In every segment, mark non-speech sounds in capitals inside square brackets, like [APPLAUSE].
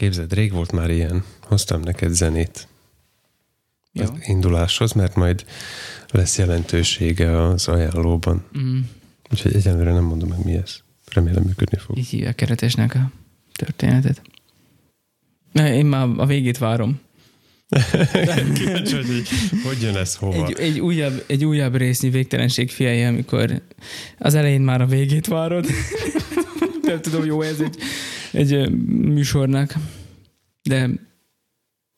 Képzeld, rég volt már ilyen. Hoztam neked zenét Jó. az induláshoz, mert majd lesz jelentősége az ajánlóban. Mm, Úgyhogy egyenlőre nem mondom meg mi ez. Remélem működni fog. így hívják keretesnek a történetet. Én már a végét várom. Kíváncsi, [LAUGHS] hogy így, hogy jön ez hova. Egy, egy, újabb, egy újabb résznyi végtelenség fiai, amikor az elején már a végét várod. [LAUGHS] Nem tudom, jó ez egy, egy műsornak. De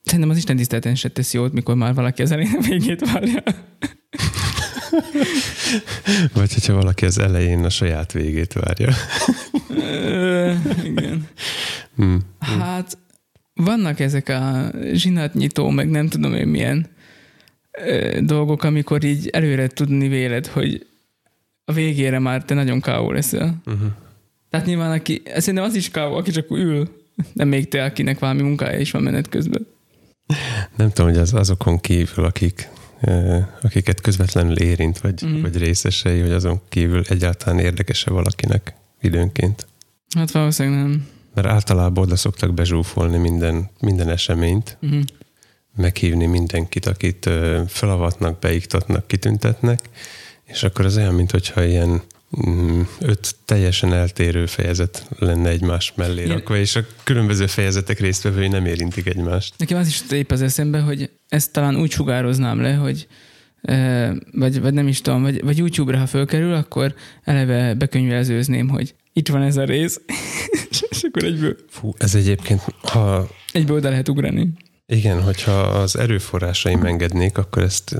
szerintem az Isten tiszteleten se tesz jót, mikor már valaki az elején végét várja. [LAUGHS] Vagy hogyha valaki az elején a saját végét várja. Ö, Igen. Hm. Hát vannak ezek a zsinatnyitó, meg nem tudom én milyen ö, dolgok, amikor így előre tudni véled, hogy a végére már te nagyon káó leszel. Uh-huh. Tehát nyilván aki, szerintem az is káó, aki csak ül, nem még te, akinek valami munkája is van menet közben. Nem tudom, hogy az azokon kívül, akik, akiket közvetlenül érint, vagy, mm. vagy részesei, hogy azon kívül egyáltalán érdekese valakinek időnként. Hát valószínűleg nem. Mert általában oda szoktak bezsúfolni minden, minden eseményt, Uh-huh. meghívni mindenkit, akit felavatnak, beiktatnak, kitüntetnek, és akkor az olyan, mintha ilyen mm, öt teljesen eltérő fejezet lenne egymás mellé Igen. rakva, és a különböző fejezetek résztvevői nem érintik egymást. Nekem az is épp az eszembe, hogy ezt talán úgy sugároznám le, hogy ö, vagy, vagy nem is tudom, vagy, vagy YouTube-ra, ha fölkerül, akkor eleve bekönyvelzőzném, hogy itt van ez a rész, [LAUGHS] és akkor egyből, Fú, ez egyébként, ha egyből oda lehet ugrani. Igen, hogyha az erőforrásaim engednék, akkor ezt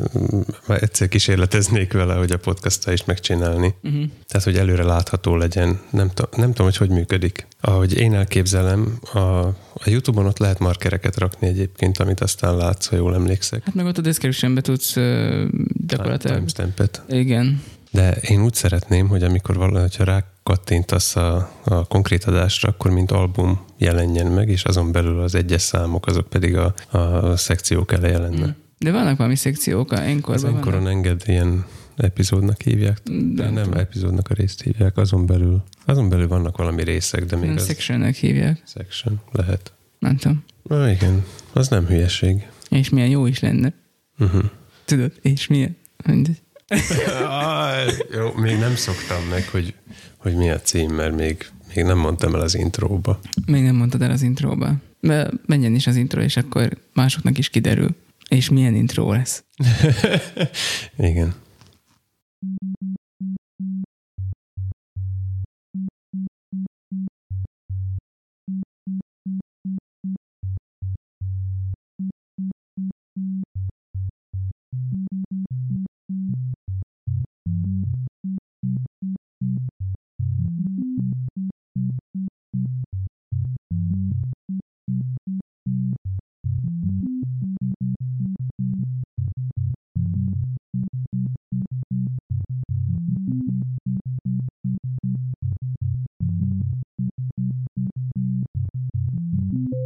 már egyszer kísérleteznék vele, hogy a podcasttal is megcsinálni. Uh-huh. Tehát, hogy előre látható legyen. Nem, t- nem tudom, hogy hogy működik. Ahogy én elképzelem, a, a YouTube-on ott lehet markereket rakni egyébként, amit aztán látsz, ha jól emlékszek. Hát meg ott a descriptionbe tudsz ö, gyakorlatilag. Timestampet. Igen. De én úgy szeretném, hogy amikor valahogy ha rákattintasz a, a konkrét adásra, akkor mint album jelenjen meg, és azon belül az egyes számok, azok pedig a, a szekciók eleje lenne. Mm. De vannak valami szekciók, a Az Enkorban enkoron enged ilyen epizódnak hívják. De nem, nem epizódnak a részt hívják, azon belül. Azon belül vannak valami részek, de még Nem az sectionnek hívják. section lehet. Nem tudom. Na igen, az nem hülyeség. És milyen jó is lenne. Uh-huh. Tudod, és milyen? Mindegy. Jó, még nem szoktam meg, hogy, hogy mi a cím, mert még, még nem mondtam el az intróba. Még nem mondtad el az intróba. Menjen is az intro, és akkor másoknak is kiderül. És milyen intro lesz. [LAUGHS] Igen.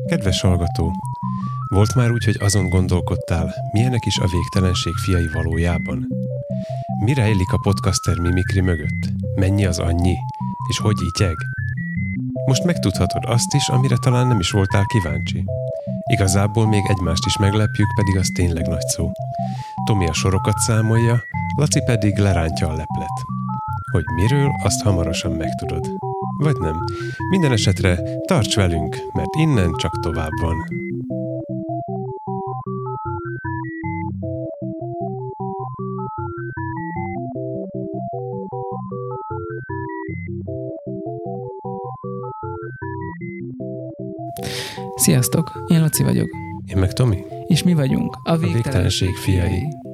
Kedves hallgató! Volt már úgy, hogy azon gondolkodtál, milyenek is a végtelenség fiai valójában? Mi rejlik a podcaster mimikri mögött? Mennyi az annyi? És hogy ityeg? Most megtudhatod azt is, amire talán nem is voltál kíváncsi. Igazából még egymást is meglepjük, pedig az tényleg nagy szó. Tomi a sorokat számolja, Laci pedig lerántja a leplet. Hogy miről, azt hamarosan megtudod. Vagy nem. Minden esetre tarts velünk, mert innen csak tovább van. Sziasztok, én Laci vagyok. Én meg Tomi? És mi vagyunk a végtelenség, végtelenség fiai.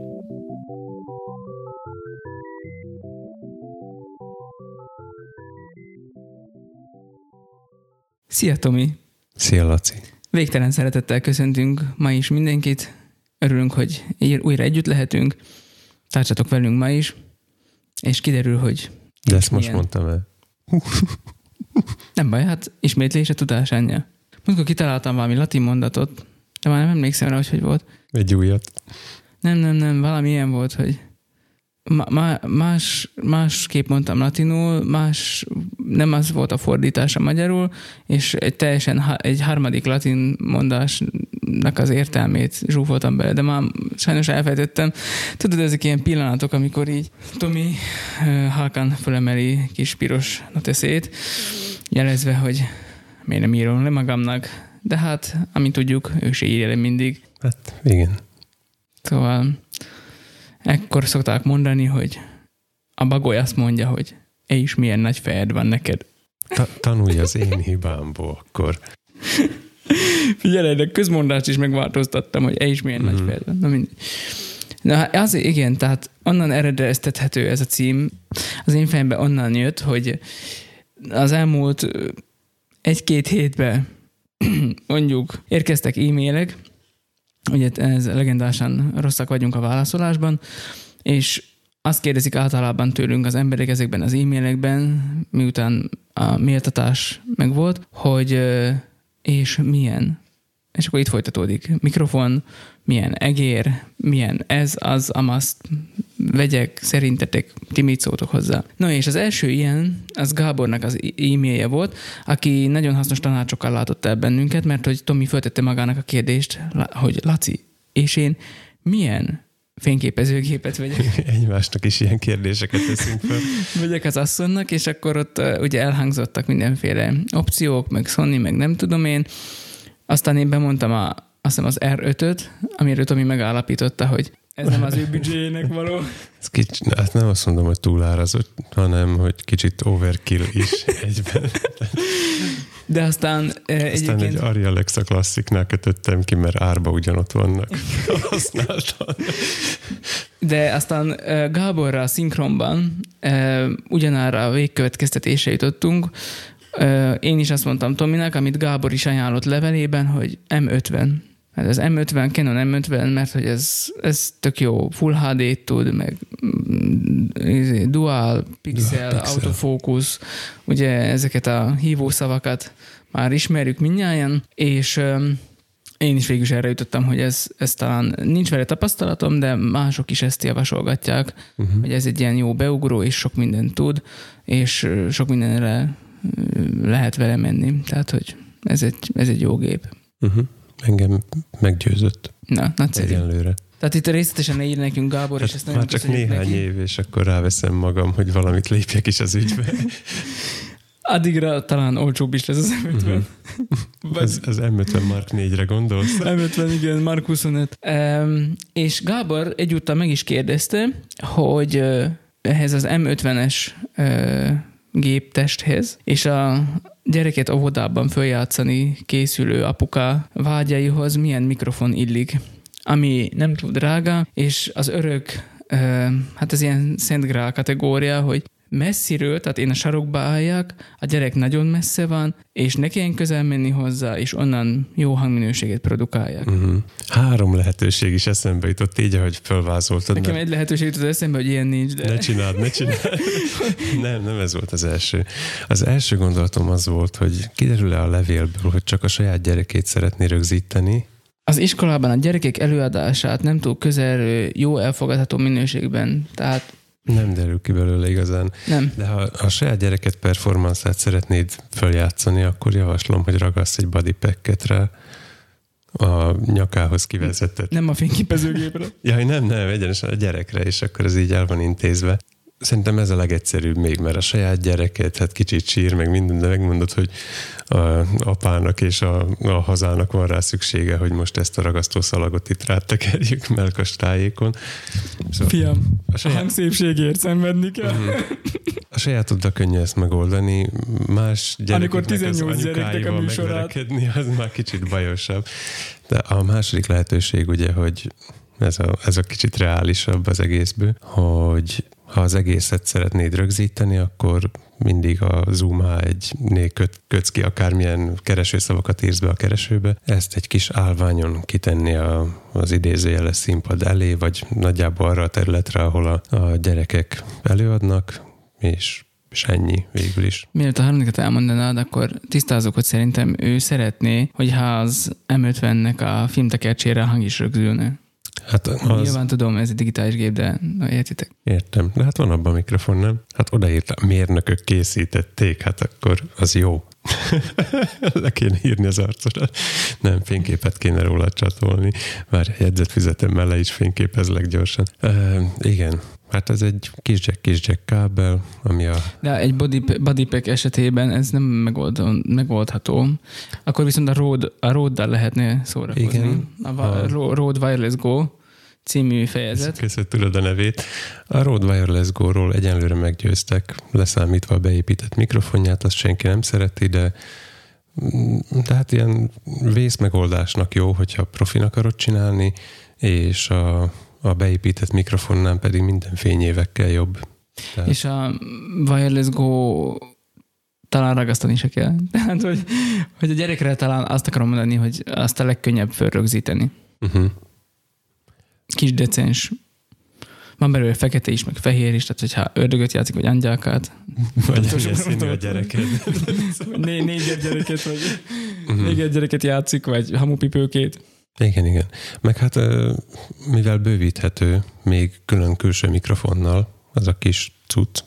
Szia Tomi! Szia Laci! Végtelen szeretettel köszöntünk ma is mindenkit. Örülünk, hogy újra együtt lehetünk. Tartsatok velünk ma is. És kiderül, hogy De ezt most milyen. mondtam el. [LAUGHS] nem baj, hát ismétlés a tudás anyja. Múltkor kitaláltam valami latin mondatot, de már nem emlékszem rá, hogy hogy volt. Egy újat. Nem, nem, nem, valami ilyen volt, hogy ma, más, másképp mondtam latinul, más, nem az volt a fordítása magyarul, és egy teljesen egy harmadik latin mondásnak az értelmét zsúfoltam bele, de már sajnos elfejtettem. Tudod, ezek ilyen pillanatok, amikor így Tomi halkan fölemeli kis piros noteszét, jelezve, hogy miért nem írom le magamnak, de hát, amint tudjuk, ő se írja le mindig. Hát, igen. Szóval ekkor szokták mondani, hogy a bagoly azt mondja, hogy e is milyen nagy fejed van neked. Ta- tanulj az én hibámból akkor. Figyelj, de közmondást is megváltoztattam, hogy e is milyen mm. nagy mhm. fejed van. Na, mindegy. Na, az igen, tehát onnan eredeztethető ez a cím. Az én fejemben onnan jött, hogy az elmúlt egy-két hétben [CLEARS THROAT] mondjuk érkeztek e-mailek, ugye ez legendásan rosszak vagyunk a válaszolásban, és azt kérdezik általában tőlünk az emberek ezekben az e-mailekben, miután a méltatás megvolt, hogy és milyen. És akkor itt folytatódik. Mikrofon, milyen egér, milyen ez, az, amaszt, vegyek, szerintetek, ti mit szóltok hozzá. No és az első ilyen, az Gábornak az e-mailje volt, aki nagyon hasznos tanácsokkal látott el bennünket, mert hogy Tomi föltette magának a kérdést, hogy Laci, és én milyen fényképezőgépet vegyek. [LAUGHS] Egymásnak is ilyen kérdéseket teszünk fel. [LAUGHS] vegyek az asszonynak, és akkor ott ugye elhangzottak mindenféle opciók, meg Sony, meg nem tudom én. Aztán én bemondtam a, azt hiszem az R5-öt, amiről Tomi megállapította, hogy ez nem az ő büdzséjének való. Ez kicsit, hát nem azt mondom, hogy túlárazott, hanem, hogy kicsit overkill is egyben. De aztán Aztán egyébként... egy Ari Alexa klassziknál kötöttem ki, mert árba ugyanott vannak. Használtan. De aztán Gáborra a szinkronban ugyanára a végkövetkeztetése jutottunk. Én is azt mondtam Tominak, amit Gábor is ajánlott levelében, hogy M50 mert az M50, Canon M50, mert hogy ez, ez tök jó, Full HD-t tud, meg mm, izé, dual pixel, dual autofókusz, ugye ezeket a hívószavakat már ismerjük mindnyáján, és én is végül is erre jutottam, hogy ez, ez talán nincs vele tapasztalatom, de mások is ezt javasolgatják, uh-huh. hogy ez egy ilyen jó beugró, és sok mindent tud, és sok mindenre lehet vele menni. Tehát, hogy ez egy, ez egy jó gép. Uh-huh engem meggyőzött. Na, nagyszerű. Egyenlőre. Tehát itt részletesen ír nekünk Gábor, hát és ezt Már csak néhány neki. év, és akkor ráveszem magam, hogy valamit lépjek is az ügybe. [LAUGHS] Addigra talán olcsóbb is lesz az M50. Uh-huh. Mhm. ez, [LAUGHS] az M50 Mark 4-re gondolsz? [LAUGHS] M50, igen, Mark 25. Um, és Gábor egyúttal meg is kérdezte, hogy uh, ehhez az M50-es uh, géptesthez, és a gyereket óvodában följátszani készülő apuka vágyaihoz milyen mikrofon illik, ami nem túl drága, és az örök, hát ez ilyen szent grál kategória, hogy messziről, tehát én a sarokba álljak, a gyerek nagyon messze van, és ne kelljen közel menni hozzá, és onnan jó hangminőséget produkálják. Uh-huh. Három lehetőség is eszembe jutott így, ahogy felvázoltad. Nekem mert... egy lehetőség jutott eszembe, hogy ilyen nincs. De... Ne csináld, ne csináld. [LAUGHS] nem, nem ez volt az első. Az első gondolatom az volt, hogy kiderül-e a levélből, hogy csak a saját gyerekét szeretné rögzíteni, az iskolában a gyerekek előadását nem túl közelről jó elfogadható minőségben, tehát nem derül ki belőle igazán. Nem. De ha a saját gyereket performance szeretnéd feljátszani, akkor javaslom, hogy ragasz egy body packet rá, a nyakához kivezetett. Nem a fényképezőgépre? ja, nem, nem, egyenesen a gyerekre, és akkor ez így el van intézve. Szerintem ez a legegyszerűbb még, mert a saját gyereket, hát kicsit sír, meg minden, de megmondod, hogy a apának és a, a hazának van rá szüksége, hogy most ezt a ragasztószalagot itt rátekerjük melkas tájékon. Szóval Fiam, a, saját... a hangszépségért szenvedni kell. Uh-huh. A sajátoddal könnyű ezt megoldani, más Amikor 18 gyereknek a műsorát. az már kicsit bajosabb. De a második lehetőség ugye, hogy ez a, ez a kicsit reálisabb az egészből, hogy ha az egészet szeretnéd rögzíteni, akkor mindig a Zoom H1-nél köt, kötsz ki akármilyen keresőszavakat írsz be a keresőbe, ezt egy kis állványon kitenni a, az idézőjeles színpad elé, vagy nagyjából arra a területre, ahol a, a gyerekek előadnak, és és ennyi végül is. Mielőtt a harmadikat elmondanád, akkor tisztázok, hogy szerintem ő szeretné, hogyha az M50-nek a filmtekercsére a hang is rögzülne. Hát az... Nyilván tudom, ez egy digitális gép, de na, értitek. Értem. De hát van abban a mikrofon, nem? Hát odaírta, mérnökök készítették, hát akkor az jó. [LAUGHS] Le kéne írni az arcodra. Nem, fényképet kéne róla csatolni. Várj, jegyzetfüzetemmel le is fényképezlek gyorsan. Uh, igen, Hát ez egy kis jack, kis jack kábel, ami a... De egy body, body pack esetében ez nem megold, megoldható. Akkor viszont a Rode, a Rode-dal lehetne szórakozni. Igen. A, a Rode Wireless Go című fejezet. Köszönöm, tudod a nevét. A Rode Wireless Go-ról egyenlőre meggyőztek, leszámítva a beépített mikrofonját, azt senki nem szereti, de de hát ilyen vészmegoldásnak jó, hogyha profin akarod csinálni, és a, a beépített mikrofonnál pedig minden fényévekkel jobb. Tehát... És a Wireless Go talán ragasztani se kell. [LAUGHS] Tehát, hogy, hogy a gyerekre talán azt akarom mondani, hogy azt a legkönnyebb fölrögzíteni. Uh-huh. Kis decens. Van belőle fekete is, meg fehér is, tehát hogyha ördögöt játszik, vagy angyalkát. Vagy milyen színű a gyereket. [LAUGHS] Né- négy gyereket, vagy uh-huh. négy gyereket játszik, vagy hamupipőkét. Igen, igen. Meg hát mivel bővíthető még külön külső mikrofonnal, az a kis cucc,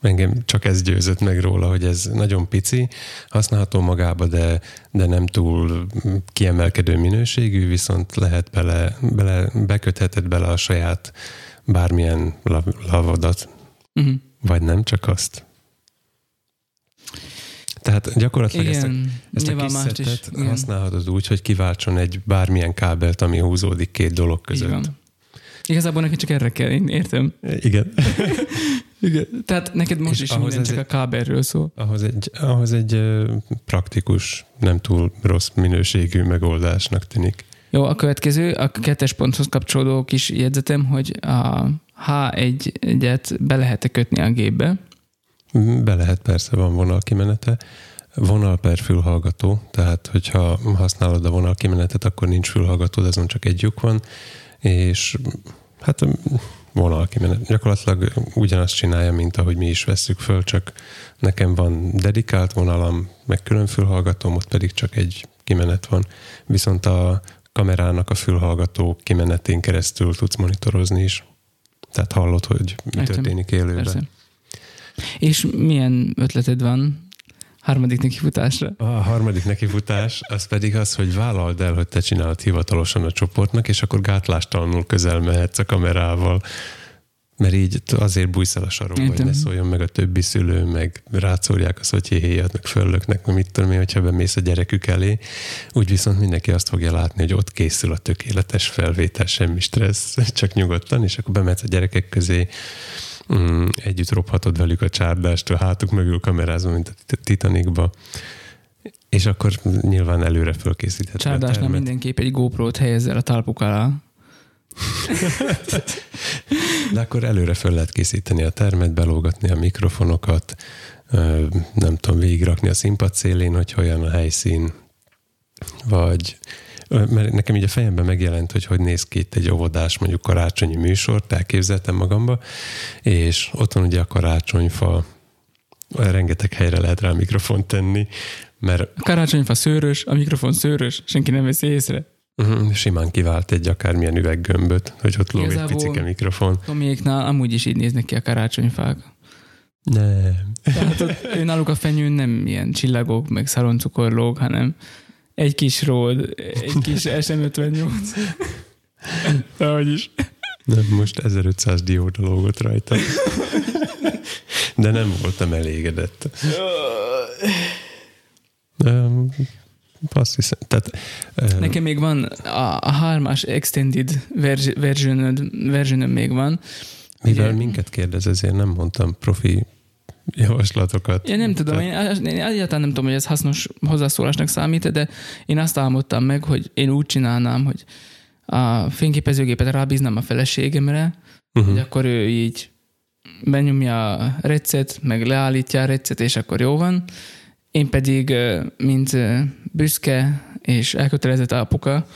engem csak ez győzött meg róla, hogy ez nagyon pici, használható magába, de, de nem túl kiemelkedő minőségű, viszont lehet bele, bele bekötheted bele a saját bármilyen lavadat, uh-huh. vagy nem, csak azt. Tehát gyakorlatilag igen, ezt a, ezt a kis szettet használhatod úgy, hogy kiváltson egy bármilyen kábelt, ami húzódik két dolog között. Igazából neki csak erre kell, én értem. Igen. [LAUGHS] Igen. Tehát neked most És is minden csak egy, a kábelről szól. Ahhoz egy, ahhoz egy praktikus, nem túl rossz minőségű megoldásnak tűnik. Jó, a következő, a kettes ponthoz kapcsolódó kis jegyzetem, hogy a H1-et be lehet kötni a gépbe. Be lehet, persze, van vonalkimenete. Vonal per fülhallgató, tehát hogyha használod a vonalkimenetet, akkor nincs fülhallgató, azon csak egy lyuk van, és hát vonalkimenet. Gyakorlatilag ugyanazt csinálja, mint ahogy mi is vesszük föl, csak nekem van dedikált vonalam, meg külön fülhallgatóm, ott pedig csak egy kimenet van. Viszont a kamerának a fülhallgató kimenetén keresztül tudsz monitorozni is. Tehát hallod, hogy mi Értem. történik élőben. Persze. És milyen ötleted van harmadik nekifutásra? A harmadik nekifutás az pedig az, hogy vállald el, hogy te csinálod hivatalosan a csoportnak, és akkor gátlástalanul közel mehetsz a kamerával. Mert így azért bújsz el a sarokba, hogy ne szóljon meg a többi szülő, meg rászórják az, hogy héhéjat, meg föllöknek, meg mit tudom én, hogyha bemész a gyerekük elé. Úgy viszont mindenki azt fogja látni, hogy ott készül a tökéletes felvétel, semmi stressz, [LAUGHS] csak nyugodtan, és akkor bemehetsz a gyerekek közé, mm, együtt robhatod velük a csárdást, a hátuk mögül kamerázva, mint a Titanicba. És akkor nyilván előre fölkészíthető. Csárdásnál mindenképp egy GoPro-t helyezel a talpuk alá. [LAUGHS] De akkor előre föl lehet készíteni a termet, belógatni a mikrofonokat, nem tudom, végigrakni a színpad szélén, hogy olyan a helyszín, vagy mert nekem így a fejemben megjelent, hogy hogy néz ki itt egy óvodás, mondjuk karácsonyi műsort, elképzeltem magamba, és ott van ugye a karácsonyfa, rengeteg helyre lehet rá mikrofont tenni, mert... A karácsonyfa szőrös, a mikrofon szőrös, senki nem veszi észre. Uh-huh, simán kivált egy akármilyen üveggömböt, hogy ott lóg egy picike mikrofon. Tomiéknál amúgy is így néznek ki a karácsonyfák. Nem. Tehát ott, ő náluk a fenyőn nem ilyen csillagok, meg szaloncukorlók, hanem egy kis ród, egy kis SM58. Ahogy is. Nem, most 1500 dióda lógott rajta. De nem voltam elégedett. Um, azt hiszem, tehát, um, Nekem még van a, a hármas extended version, version még van. Mivel Ugye, minket kérdez, ezért nem mondtam profi javaslatokat. Én nem tudom, én, én egyáltalán nem tudom, hogy ez hasznos hozzászólásnak számít, de én azt álmodtam meg, hogy én úgy csinálnám, hogy a fényképezőgépet rábíznám a feleségemre, uh-huh. hogy akkor ő így benyomja a recet, meg leállítja a recet, és akkor jó van. Én pedig, mint büszke és elkötelezett apuka,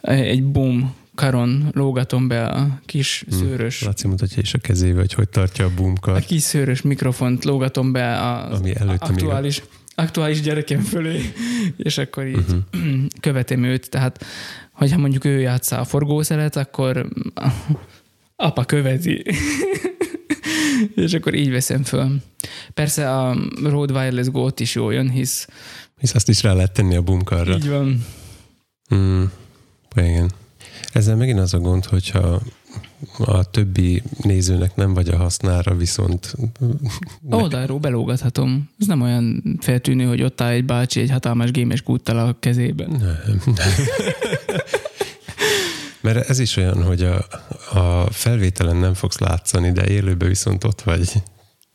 egy boom karon lógatom be a kis hmm. szőrös... Laci mutatja is a kezébe, hogy hogy tartja a boomkar. A kis szőrös mikrofont lógatom be a Ami aktuális, aktuális gyerekem fölé, [LAUGHS] és akkor így uh-huh. [CLEARS THROAT] követem őt, tehát hogyha mondjuk ő játszá a forgószeret, akkor [LAUGHS] apa követi. [LAUGHS] és akkor így veszem föl. Persze a Rode Wireless Go-t is jól jön, hisz... Hisz azt is rá lehet tenni a bumkarra. Így van. Mm, igen. Ezzel megint az a gond, hogyha a többi nézőnek nem vagy a hasznára, viszont... Oldalról belógathatom. Ez nem olyan feltűnő, hogy ott áll egy bácsi egy hatalmas gémes kúttal a kezében. Nem. Mert ez is olyan, hogy a, a felvételen nem fogsz látszani, de élőben viszont ott vagy.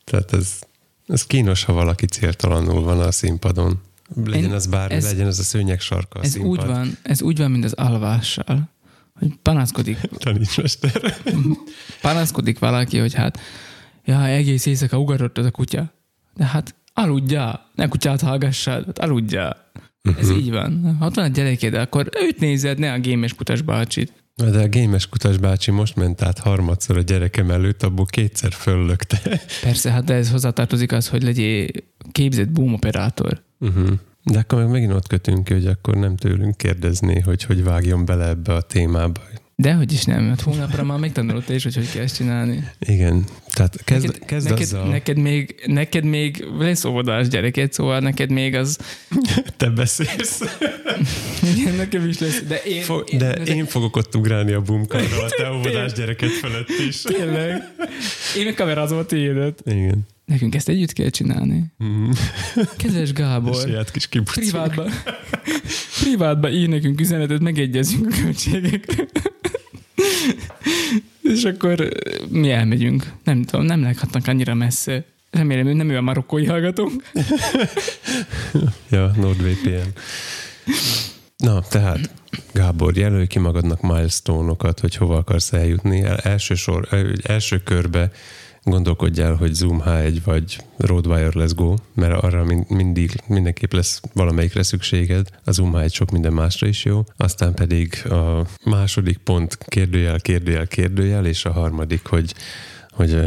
Tehát ez, ez kínos, ha valaki céltalanul van a színpadon. Legyen az bármi, ez, legyen az a szőnyeg sarka a ez színpad. úgy van, Ez úgy van, mint az alvással. Hogy panaszkodik. Taníts, mester. panaszkodik valaki, hogy hát ja, egész éjszaka ugatott az a kutya. De hát aludjál, ne kutyát hallgassál, hát aludjál. Uh-huh. Ez így van. Ha van a gyerekéd, akkor őt nézed, ne a gémes kutas bácsit. De a gémes kutas bácsi most ment át harmadszor a gyerekem előtt, abból kétszer föllökte. Persze, hát de ez hozzátartozik az, hogy legyél képzett boom operátor. Uh-huh. De akkor meg megint ott kötünk ki, hogy akkor nem tőlünk kérdezni, hogy hogy vágjon bele ebbe a témába. Dehogy is nem, mert hónapra már megtanulod te is, hogy hogy kell ezt csinálni. Igen, tehát kezd, neked, kezd neked, azzal... Neked még, neked még lesz óvodás gyereket, szóval neked még az... [LAUGHS] Te beszélsz. [LAUGHS] Igen, nekem is lesz. De én, Fog, de én, én fogok ott ugrálni a bumkarra a [LAUGHS] te óvodás gyereket felett is. Tényleg. Én kamerázom a tiédet. Igen. Nekünk ezt együtt kell csinálni. Mm. Kedves Gábor, Saját kis privátba, privátba ír nekünk üzenetet, megegyezünk a költségekre. És akkor mi elmegyünk. Nem tudom, nem leghatnak annyira messze. Remélem, hogy nem ő a marokkói hallgatónk. [LAUGHS] ja, NordVPN. Na, tehát Gábor, jelölj ki magadnak milestone-okat, hogy hova akarsz eljutni. első, sor, első körbe gondolkodj el, hogy Zoom H1 vagy Rode Wireless Go, mert arra mindig, mindenképp lesz valamelyikre szükséged. A Zoom H1 sok minden másra is jó. Aztán pedig a második pont kérdőjel, kérdőjel, kérdőjel, és a harmadik, hogy, hogy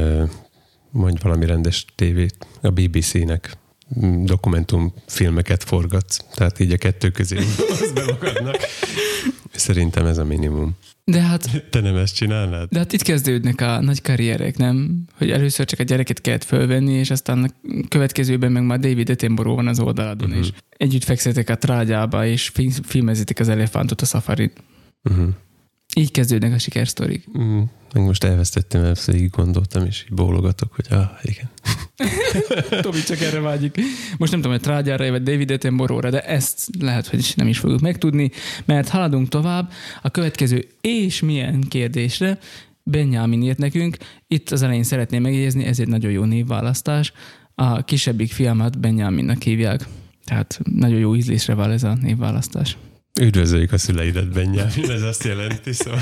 mondj valami rendes tévét a BBC-nek dokumentumfilmeket forgatsz. Tehát így a kettő közé [LAUGHS] be magadnak. Szerintem ez a minimum. De hát... Te nem ezt csinálnád? De hát itt kezdődnek a nagy karrierek, nem? Hogy először csak a gyereket kellett fölvenni, és aztán a következőben meg már David Attenborough van az oldaladon, uh-huh. és együtt fekszetek a trágyába, és filmezitek az elefántot a szafarit. Uh-huh. Így kezdődnek a sikersztorik. Uh-huh. Meg most elvesztettem, mert így gondoltam, és így bólogatok, hogy ah, igen. [LAUGHS] Tomi csak erre vágyik. Most nem tudom, hogy trágyára vagy David Attenborough-ra, de ezt lehet, hogy nem is fogjuk megtudni, mert haladunk tovább a következő és milyen kérdésre. Benjamin írt nekünk, itt az elején szeretném megjegyezni, ez egy nagyon jó névválasztás. A kisebbik fiamat Benjaminnak hívják, tehát nagyon jó ízlésre vál ez a névválasztás. Üdvözöljük a szüleidet, Benjamin, [LAUGHS] ez azt jelenti, szóval.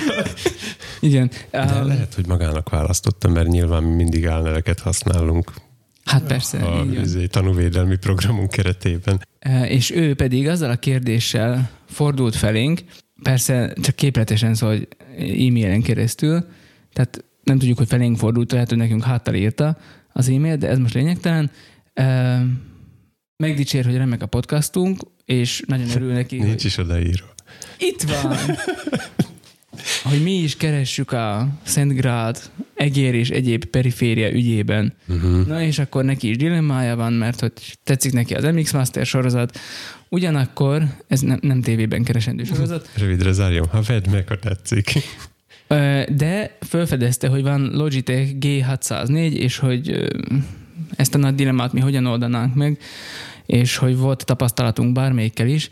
Igen. De um, lehet, hogy magának választottam, mert nyilván mi mindig álneveket használunk. Hát persze. A izé, tanúvédelmi programunk keretében. E, és ő pedig azzal a kérdéssel fordult felénk, persze csak képletesen szól, hogy e-mailen keresztül, tehát nem tudjuk, hogy felénk fordult, lehet, hogy nekünk háttal írta az e-mail, de ez most lényegtelen. E, megdicsér, hogy remek a podcastunk, és nagyon örül neki. Nincs hogy... is odaírva. Itt van! hogy mi is keressük a Szentgrád, Egér és egyéb periféria ügyében. Uh-huh. Na és akkor neki is dilemmája van, mert hogy tetszik neki az MX Master sorozat, ugyanakkor, ez nem, nem tévében keresendő sorozat. Rövidre zárjam, ha vedd meg, ha tetszik. De felfedezte, hogy van Logitech G604, és hogy ezt a nagy dilemmát mi hogyan oldanánk meg, és hogy volt tapasztalatunk bármelyikkel is.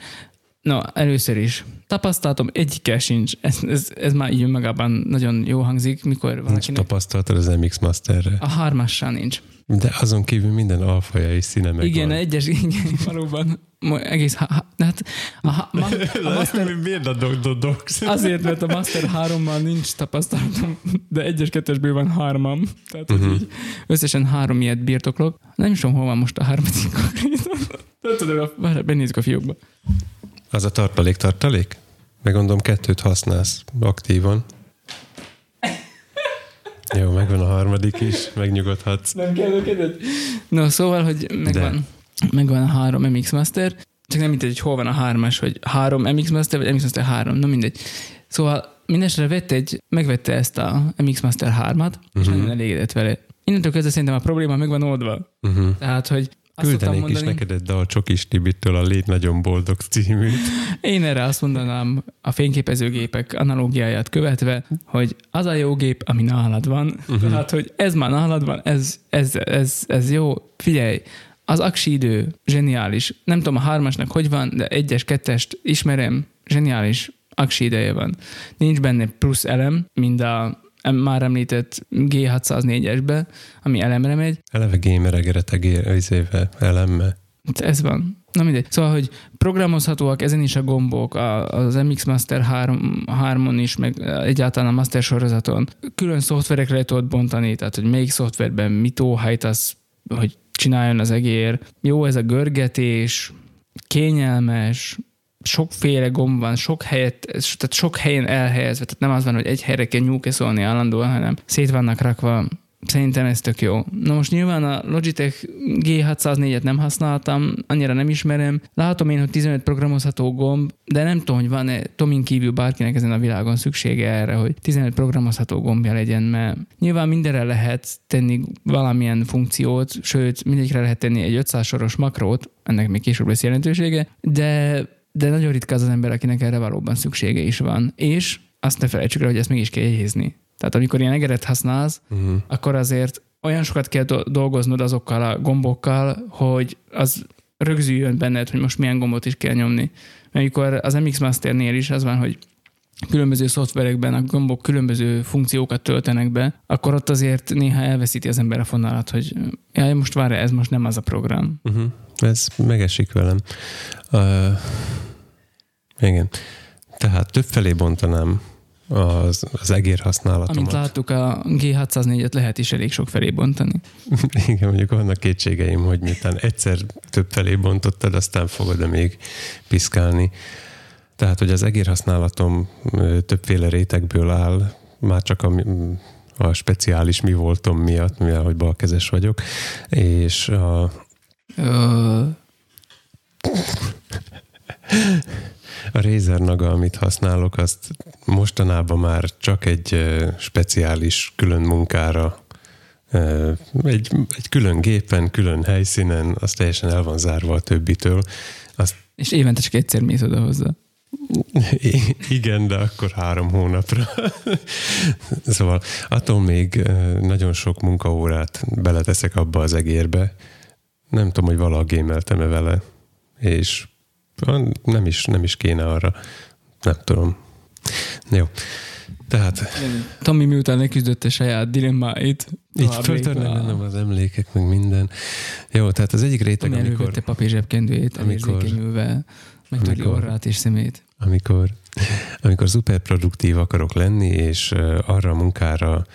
No, először is. Tapasztalatom egyikkel sincs. Ez, ez, ez már így magában nagyon jó hangzik, mikor valakinek... Nincs tapasztalatod az MX Masterre. A hármassal nincs. De azon kívül minden alfaja és színe meg Igen, van. egyes, igen, valóban egész, ha, ha, hát a, ma, a [LAUGHS] Master... Miért a dog, dog, dog? Azért, mert a Master 3-mal nincs tapasztalatom, de egyes kettesből van hármam. Tehát uh-huh. így összesen három ilyet birtoklok. Nem is tudom, hol van most a harmadik konkrétan. Nem tudom, benézzük a fiókba. Az a tartalék tartalék? Megmondom, kettőt használsz aktívan. Jó, megvan a harmadik is, megnyugodhatsz. Nem kell őket? No, szóval, hogy megvan. megvan a három MX Master, csak nem mindegy, hogy hol van a hármas, hogy három MX Master, vagy MX Master 3, no mindegy. Szóval mindestre vett egy, megvette ezt a MX Master 3-at, és Mhm. nagyon elégedett vele. Innentől kezdve szerintem a probléma meg van oldva. Uh-huh. Tehát, hogy azt Küldenék is neked egy dal Csokis Tibitől a Légy nagyon boldog címűt. én erre azt mondanám a fényképezőgépek analógiáját követve, hogy az a jó gép, ami nálad van. Uh-huh. Tehát, hogy ez már nálad van, ez, ez, ez, ez jó. Figyelj, az aksi idő zseniális. Nem tudom a hármasnak hogy van, de egyes, kettest ismerem, zseniális aksi ideje van. Nincs benne plusz elem, mint a már említett G604-esbe, ami elemre megy, Eleve gameregeret egészével, elemme. ez van. Na mindegy. Szóval, hogy programozhatóak ezen is a gombok, az MX Master 3, 3-on is, meg egyáltalán a Master sorozaton. Külön szoftverekre tudod bontani, tehát, hogy melyik szoftverben mit óhajtasz, hogy csináljon az egér. Jó ez a görgetés, kényelmes, sokféle gomb van, sok helyet, tehát sok helyen elhelyezve, tehát nem az van, hogy egy helyre kell nyúkeszolni állandóan, hanem szét vannak rakva. Szerintem ez tök jó. Na most nyilván a Logitech G604-et nem használtam, annyira nem ismerem. Látom én, hogy 15 programozható gomb, de nem tudom, hogy van-e Tomin kívül bárkinek ezen a világon szüksége erre, hogy 15 programozható gombja legyen, mert nyilván mindenre lehet tenni valamilyen funkciót, sőt, mindegyikre lehet tenni egy 500 soros makrót, ennek még később lesz jelentősége, de de nagyon ritka az az ember, akinek erre valóban szüksége is van. És azt ne felejtsük el, hogy ezt mégis kell jegyezni. Tehát amikor ilyen egeret használsz, Uh-huh. akkor azért olyan sokat kell do- dolgoznod azokkal a gombokkal, hogy az rögzüljön benned, hogy most milyen gombot is kell nyomni. Mert amikor az MX Masternél is az van, hogy különböző szoftverekben a gombok különböző funkciókat töltenek be, akkor ott azért néha elveszíti az ember a fonalat, hogy jaj, most várj, ez most nem az a program. Uh-huh. Ez megesik velem. Uh, igen. Tehát több felé bontanám az, az egér használatomat. Amint láttuk, a G604-et lehet is elég sok felé bontani. [LAUGHS] Igen, mondjuk vannak kétségeim, hogy miután egyszer több felé bontottad, aztán fogod-e még piszkálni. Tehát, hogy az egér használatom többféle rétegből áll, már csak a, a speciális mi voltom miatt, mivel hogy balkezes vagyok, és a, A Razer naga, amit használok, azt mostanában már csak egy speciális külön munkára, egy, egy külön gépen, külön helyszínen, az teljesen el van zárva a többitől. Azt és évente csak egyszer mész oda hozzá. I- Igen, de akkor három hónapra. szóval attól még nagyon sok munkaórát beleteszek abba az egérbe. Nem tudom, hogy valaha gémeltem-e vele, és nem is, nem is kéne arra. Nem tudom. Jó. Tehát Tommy miután leküzdötte saját dilemmáit, így föltörnek bennem az emlékek, meg minden. Jó, tehát az egyik réteg, Tommy amikor, elővette papír zsebkendőjét, amikor- elérzékenyülve, megtörli amikor- orrát és szemét. amikor, amikor szuper produktív akarok lenni, és arra a munkára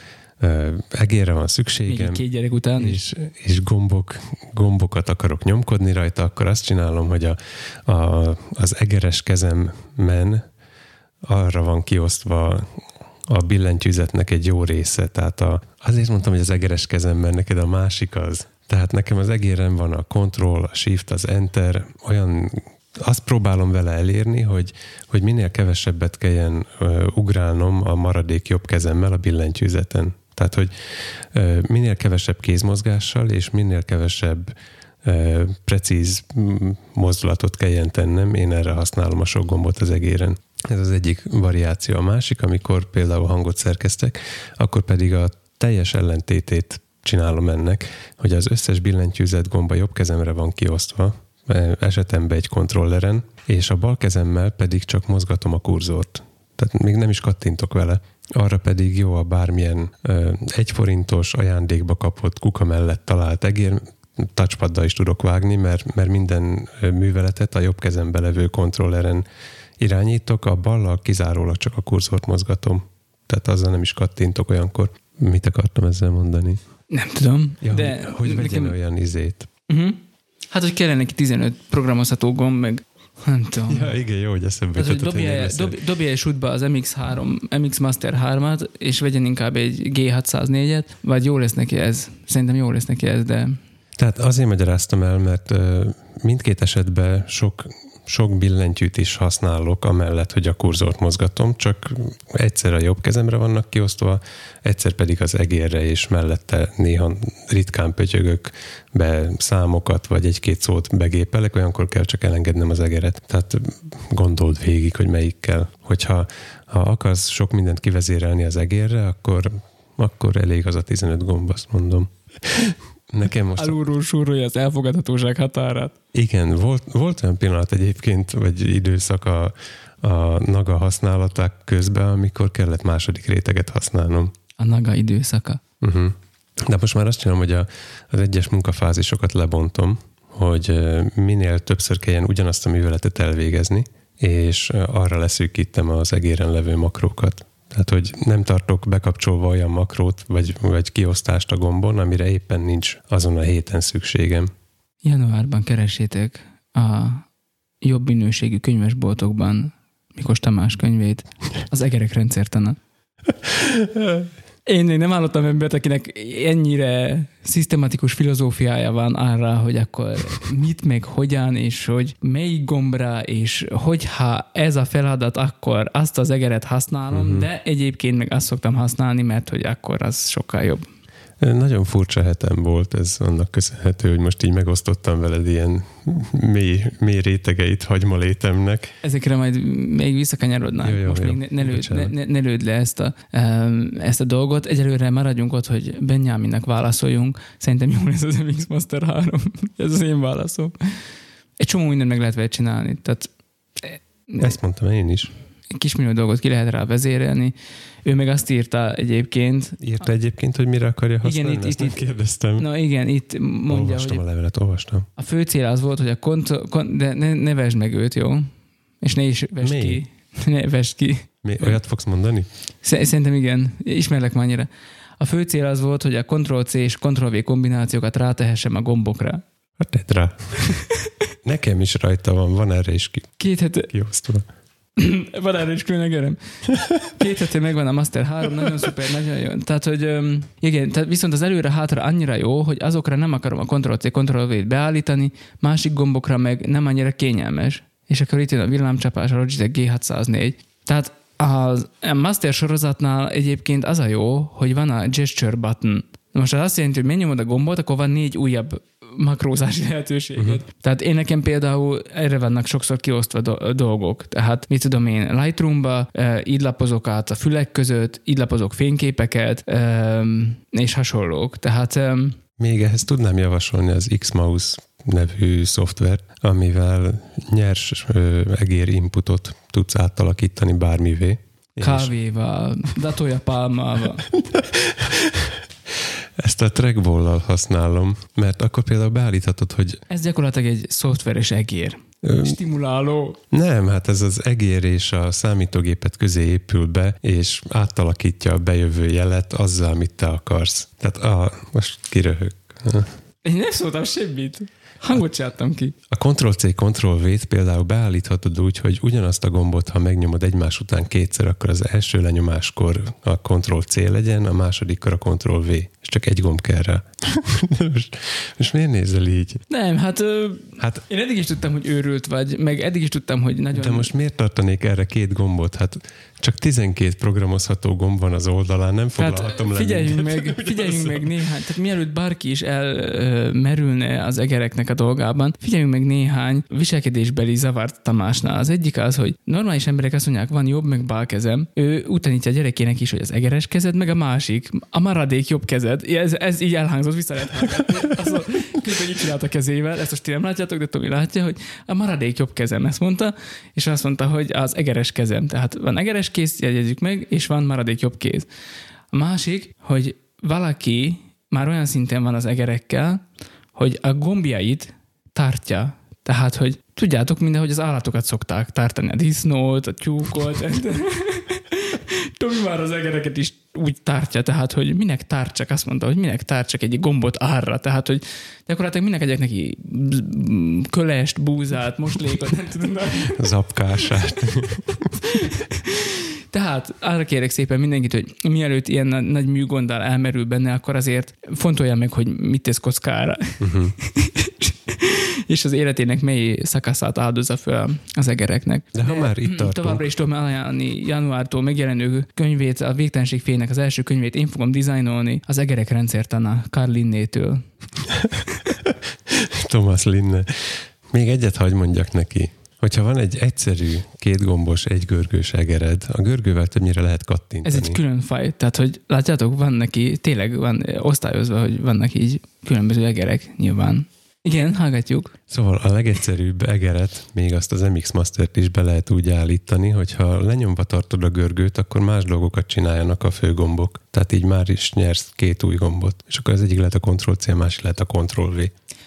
egérre van Még szükségem, egy két gyerek után is. és, és gombok, gombokat akarok nyomkodni rajta, akkor azt csinálom, hogy a, a, az egeres kezemben arra van kiosztva a billentyűzetnek egy jó része. Tehát a, azért mondtam, hogy az egeres kezemben neked a másik az. Tehát nekem az egérem van a control, a shift, az enter, olyan azt próbálom vele elérni, hogy, hogy minél kevesebbet kelljen ö, ugrálnom a maradék jobb kezemmel a billentyűzeten. Tehát, hogy minél kevesebb kézmozgással és minél kevesebb precíz mozdulatot kelljen tennem, én erre használom a sok gombot az egéren. Ez az egyik variáció. A másik, amikor például hangot szerkeztek, akkor pedig a teljes ellentétét csinálom ennek, hogy az összes billentyűzet gomba jobb kezemre van kiosztva, esetemben egy kontrolleren, és a bal kezemmel pedig csak mozgatom a kurzort. Tehát még nem is kattintok vele. Arra pedig jó a bármilyen ö, egy forintos ajándékba kapott kuka mellett talált egér, touchpaddal is tudok vágni, mert, mert minden műveletet a jobb kezembe levő kontrolleren irányítok, a ballal kizárólag csak a kurzort mozgatom. Tehát azzal nem is kattintok olyankor. Mit akartam ezzel mondani? Nem tudom. Ja, de hogy, hogy vegyen nekem, olyan izét. uh-huh. Hát, hogy kellene neki 15 programozható gomb, meg nem tudom. Ja, igen, jó, hogy eszembe Tehát, hogy dobja, dob, dobja el sútba az MX3, MX Master 3-at, és vegyen inkább egy G604-et, vagy jó lesz neki ez. Szerintem jó lesz neki ez, de Tehát azért magyaráztam el, mert mindkét esetben sok sok billentyűt is használok, amellett, hogy a kurzort mozgatom, csak egyszer a jobb kezemre vannak kiosztva, egyszer pedig az egérre, és mellette néha ritkán pötyögök be számokat, vagy egy-két szót begépelek, olyankor kell csak elengednem az egeret. Tehát gondold végig, hogy melyik kell. Hogyha ha akarsz sok mindent kivezérelni az egérre, akkor, akkor elég az a 15 gomb, azt mondom. Nekem most... Alulról súrolja az elfogadhatóság határát. Igen, volt, volt olyan pillanat egyébként, vagy időszak a, a naga használaták közben, amikor kellett második réteget használnom. A naga időszaka. Uh-huh. De most már azt csinálom, hogy a, az egyes munkafázisokat lebontom, hogy minél többször kelljen ugyanazt a műveletet elvégezni, és arra leszűkítem az egéren levő makrókat. Tehát, hogy nem tartok bekapcsolva olyan makrót, vagy, vagy kiosztást a gombon, amire éppen nincs azon a héten szükségem. Januárban keresétek a jobb minőségű könyvesboltokban Mikos Tamás könyvét, az egerek rendszertana. [LAUGHS] Én még nem hallottam embert, akinek ennyire szisztematikus filozófiája van arra, hogy akkor mit meg hogyan, és hogy melyik gombra, és hogyha ez a feladat, akkor azt az egeret használom, uh-huh. de egyébként meg azt szoktam használni, mert hogy akkor az sokkal jobb. Nagyon furcsa hetem volt, ez annak köszönhető, hogy most így megosztottam veled ilyen mély, mély rétegeit hagymalétemnek. Ezekre majd még visszakanyarodnánk. Jó, jó, most jó. még ne, ne, lőd, ne, ne, ne lőd le ezt a, ezt a dolgot. Egyelőre maradjunk ott, hogy Benjaminnek válaszoljunk. Szerintem jó lesz az MX Master 3. [LAUGHS] ez az én válaszom. Egy csomó mindent meg lehet vele csinálni. Tehát, ezt mondtam én is kismillió dolgot ki lehet rá vezérelni. Ő meg azt írta egyébként. Írta egyébként, hogy mire akarja használni? Igen, itt, itt, itt kérdeztem. Na igen, itt mondja, olvastam hogy a levelet, olvastam. A fő cél az volt, hogy a kont, kont de ne, ne vesd meg őt, jó? És ne is vesd Mi? ki. [LAUGHS] Ne vesd ki. Mi? Olyat fogsz mondani? Szerintem igen. Ismerlek már annyira. A fő cél az volt, hogy a Ctrl-C és Ctrl-V kombinációkat rátehessem a gombokra. Hát tedd rá. [LAUGHS] Nekem is rajta van, van erre is ki. Két hete. Kiosztva. [CLEARS THROAT] van erre is külön egerem. Két hete megvan a Master 3, nagyon szuper, nagyon jó. Tehát, hogy igen, tehát viszont az előre-hátra annyira jó, hogy azokra nem akarom a Ctrl-C, Ctrl-V-t beállítani, másik gombokra meg nem annyira kényelmes. És akkor itt jön a villámcsapás, a Logitech G604. Tehát a Master sorozatnál egyébként az a jó, hogy van a gesture button. Most az azt jelenti, hogy megnyomod a gombot, akkor van négy újabb makrózási [LAUGHS] lehetőséget. Uh-huh. Tehát én nekem például erre vannak sokszor kiosztva do- dolgok. Tehát mit tudom én, Lightroom-ba e, így lapozok át a fülek között, így lapozok fényképeket, e, és hasonlók. Tehát e, még ehhez tudnám javasolni az Xmouse nevű szoftvert, amivel nyers ö, egér inputot tudsz átalakítani bármivé. Kávéval, datója pálmával. [LAUGHS] Ezt a trackball használom, mert akkor például beállíthatod, hogy... Ez gyakorlatilag egy szoftveres egér. Stimuláló. Nem, hát ez az egér és a számítógépet közé épül be, és átalakítja a bejövő jelet azzal, amit te akarsz. Tehát a, most kiröhög. Én nem szóltam semmit. Hangot csináltam ki. A Ctrl-C, Ctrl-V-t például beállíthatod úgy, hogy ugyanazt a gombot, ha megnyomod egymás után kétszer, akkor az első lenyomáskor a Ctrl-C legyen, a másodikkor a Ctrl-V. Csak egy gomb kell rá. [LAUGHS] most, most miért nézel így? Nem, hát, hát én eddig is tudtam, hogy őrült vagy, meg eddig is tudtam, hogy nagyon... De most miért tartanék erre két gombot? Hát csak 12 programozható gomb van az oldalán, nem foglalhatom hát, figyeljünk le meg, [LAUGHS] figyeljünk meg néhány, tehát mielőtt bárki is elmerülne az egereknek a dolgában, figyeljünk meg néhány viselkedésbeli zavart Tamásnál. Az egyik az, hogy normális emberek azt mondják, van jobb, meg bal kezem. Ő utanítja a gyerekének is, hogy az egeres kezed, meg a másik, a maradék jobb kezed. Ez, ez így elhangzott, vissza lehet hallgatni. hogy így csinált a kezével, ezt most ti nem látjátok, de Tomi látja, hogy a maradék jobb kezem, ezt mondta, és azt mondta, hogy az egeres kezem. Tehát van egeres kéz, jegyezzük meg, és van maradék jobb kéz. A másik, hogy valaki már olyan szinten van az egerekkel, hogy a gombjait tartja. Tehát, hogy tudjátok mindenhogy az állatokat szokták tartani, a disznót, a tyúkot. [LAUGHS] Tomi már az egereket is úgy tartja, tehát, hogy minek tártsak, azt mondta, hogy minek tártsak egy gombot árra, tehát, hogy gyakorlatilag minek egyek neki kölest, búzát, moslékot, nem tudom. Zapkását. tehát arra kérek szépen mindenkit, hogy mielőtt ilyen na- nagy műgonddal elmerül benne, akkor azért fontolja meg, hogy mit tesz kockára. Uh-huh. [LAUGHS] és az életének mely szakaszát áldozza fel az egereknek. De ha már itt tartunk. Továbbra is tudom ajánlani januártól megjelenő könyvét, a Végtelenség fénynek az első könyvét én fogom dizájnolni, az egerek rendszertana Karl Linnétől. [LAUGHS] Thomas Linne. Még egyet hagy mondjak neki. Hogyha van egy egyszerű, kétgombos, egygörgős egered, a görgővel többnyire lehet kattintani. Ez egy külön faj, tehát hogy látjátok, van neki, tényleg van osztályozva, hogy vannak így különböző egerek nyilván. Igen, hallgatjuk. Szóval a legegyszerűbb egeret, még azt az MX Mastert is be lehet úgy állítani, hogyha lenyomva tartod a görgőt, akkor más dolgokat csináljanak a főgombok. Tehát így már is nyersz két új gombot. És akkor az egyik lehet a Ctrl-C, a másik lehet a Ctrl-V.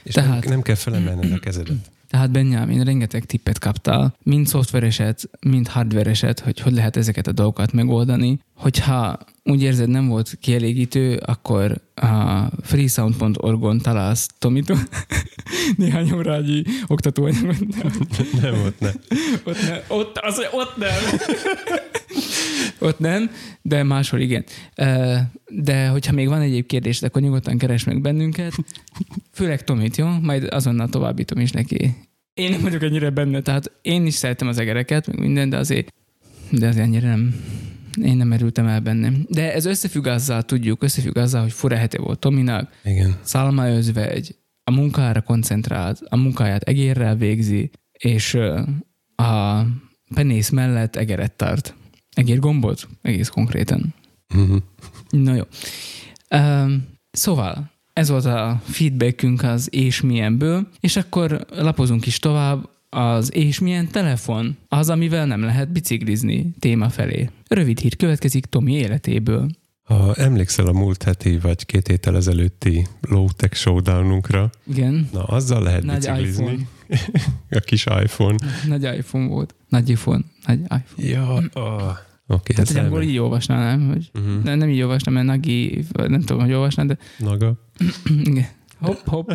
És Tehát- nem, nem kell felemelned a kezedet. Tehát Benjamin, rengeteg tippet kaptál, mind szoftvereset, mind hardvereset, hogy hogy lehet ezeket a dolgokat megoldani. Hogyha úgy érzed nem volt kielégítő, akkor a freesound.org-on találsz Tomito [LAUGHS] néhány órányi oktatóanyagot. Nem, ott nem. Ott, ne, ott, az, ott nem. [LAUGHS] ott nem, de máshol igen. De hogyha még van egyéb kérdés, akkor nyugodtan keres meg bennünket. Főleg Tomit, jó? Majd azonnal továbbítom is neki. Én nem vagyok ennyire benne, tehát én is szeretem az egereket, meg minden, de azért, de azért ennyire nem, én nem merültem el benne. De ez összefügg azzal, tudjuk, összefügg azzal, hogy fura hete volt Tominak, Igen. Szalma özvegy, a munkára koncentrált, a munkáját egérrel végzi, és a penész mellett egeret tart. Egér gombot? Egész konkrétan. Uh-huh. Na jó. Um, szóval, ez volt a feedbackünk az és milyenből, és akkor lapozunk is tovább az és milyen telefon, az, amivel nem lehet biciklizni téma felé. Rövid hír következik Tomi életéből. Ha emlékszel a múlt heti vagy két héttel ezelőtti low-tech showdownunkra, Igen, na azzal lehet Nagy biciklizni. [LAUGHS] a kis iPhone. nagy iPhone volt. Nagy iPhone. Nagy iPhone. Ja, oh. oké, Tehát, ez hogy így olvasnál, nem? Hogy Uh-huh. nem, nem így olvasnám, mert Nagi, vagy nem tudom, hogy olvasnál, de Naga. [CLEARS THROAT] igen. hopp, hopp,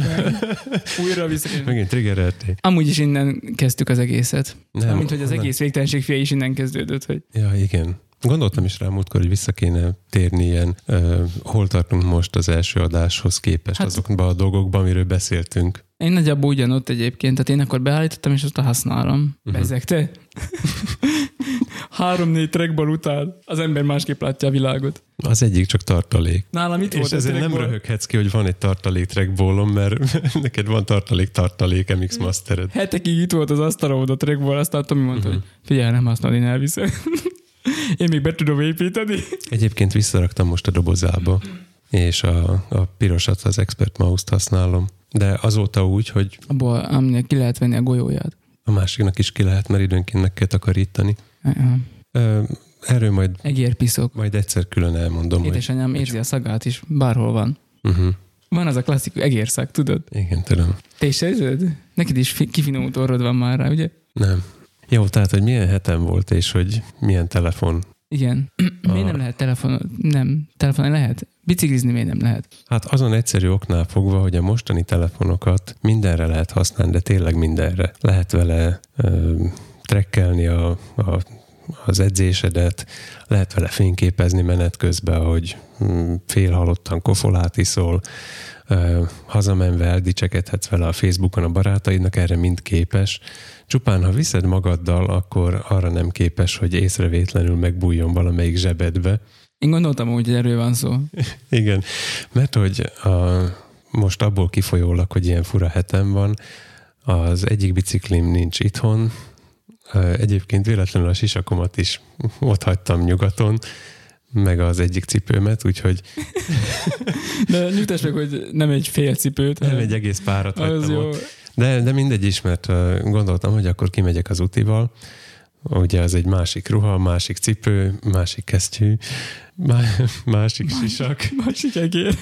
[CLEARS THROAT] újra vissza. Megint triggerelték. Amúgy is innen kezdtük az egészet. Nem, Mint hogy az onnan- egész végtelenség fia is innen kezdődött, hogy Ja, igen. Gondoltam is rá múltkor, hogy vissza kéne térni ilyen, uh, hol tartunk most az első adáshoz képest, Hát- hát, azokban a dolgokban, amiről beszéltünk. Én nagyjából ugyanott egyébként, tehát én akkor beállítottam, és azt használom. Uh-huh. Bezeg te? [LAUGHS] Három-négy trackball után az ember másképp látja a világot. Az egyik csak tartalék. Nálam itt És volt a ezért nem röhöghetsz ki, hogy van egy tartalék trackballom, mert [LAUGHS] neked van tartalék tartalék MX Mastered. Hetekig itt volt az asztalon a trackball, aztán Tomi mondta, Mhm. hogy figyelj, nem használod, én elviszem. [LAUGHS] én még be tudom építeni. Egyébként visszaraktam most a dobozába, és a, a pirosat, az Expert Mouse-t használom. De azóta úgy, hogy Abból, aminek ki lehet venni a golyóját. a másiknak is ki lehet, mert időnként meg kell takarítani. Uh-huh. Erről majd, Egérpiszok. majd egyszer külön elmondom, hogy... Édesanyám érzi a szagát is, bárhol van. Uh-huh. Van az a klasszikus egérszag, tudod? Igen, tudom. Te is érzed? Neked is fi- kifinomult orrod van már rá, ugye? Nem. Jó, tehát, hogy milyen hetem volt, és hogy milyen telefon. Igen. miért nem lehet telefon... Nem, telefonon lehet? Biciklizni miért nem lehet? Hát azon egyszerű oknál fogva, hogy a mostani telefonokat mindenre lehet használni, de tényleg mindenre. Lehet vele ö, trekkelni a, a, az edzésedet, lehet vele fényképezni menet közben, hogy hm, félhalottan kofolát iszol, hazamenve eldicsekedhetsz vele a Facebookon a barátaidnak, erre mind képes. Csupán, ha viszed magaddal, akkor arra nem képes, hogy észrevétlenül megbújjon valamelyik zsebedbe. Én gondoltam hogy erről van szó. [LAUGHS] Igen, mert hogy a, most abból kifolyólag, hogy ilyen fura hetem van, az egyik biciklim nincs itthon, egyébként véletlenül a sisakomat is ott hagytam nyugaton, meg az egyik cipőmet, úgyhogy [LAUGHS] De nyugtass meg, hogy nem egy fél cipőt. nem hanem egy egész párat hagytam jó. ott. De, de mindegy is, mert gondoltam, hogy akkor kimegyek az utival, ugye az egy másik ruha, másik cipő, másik kesztyű, má- [LAUGHS] másik sisak, Másik egér.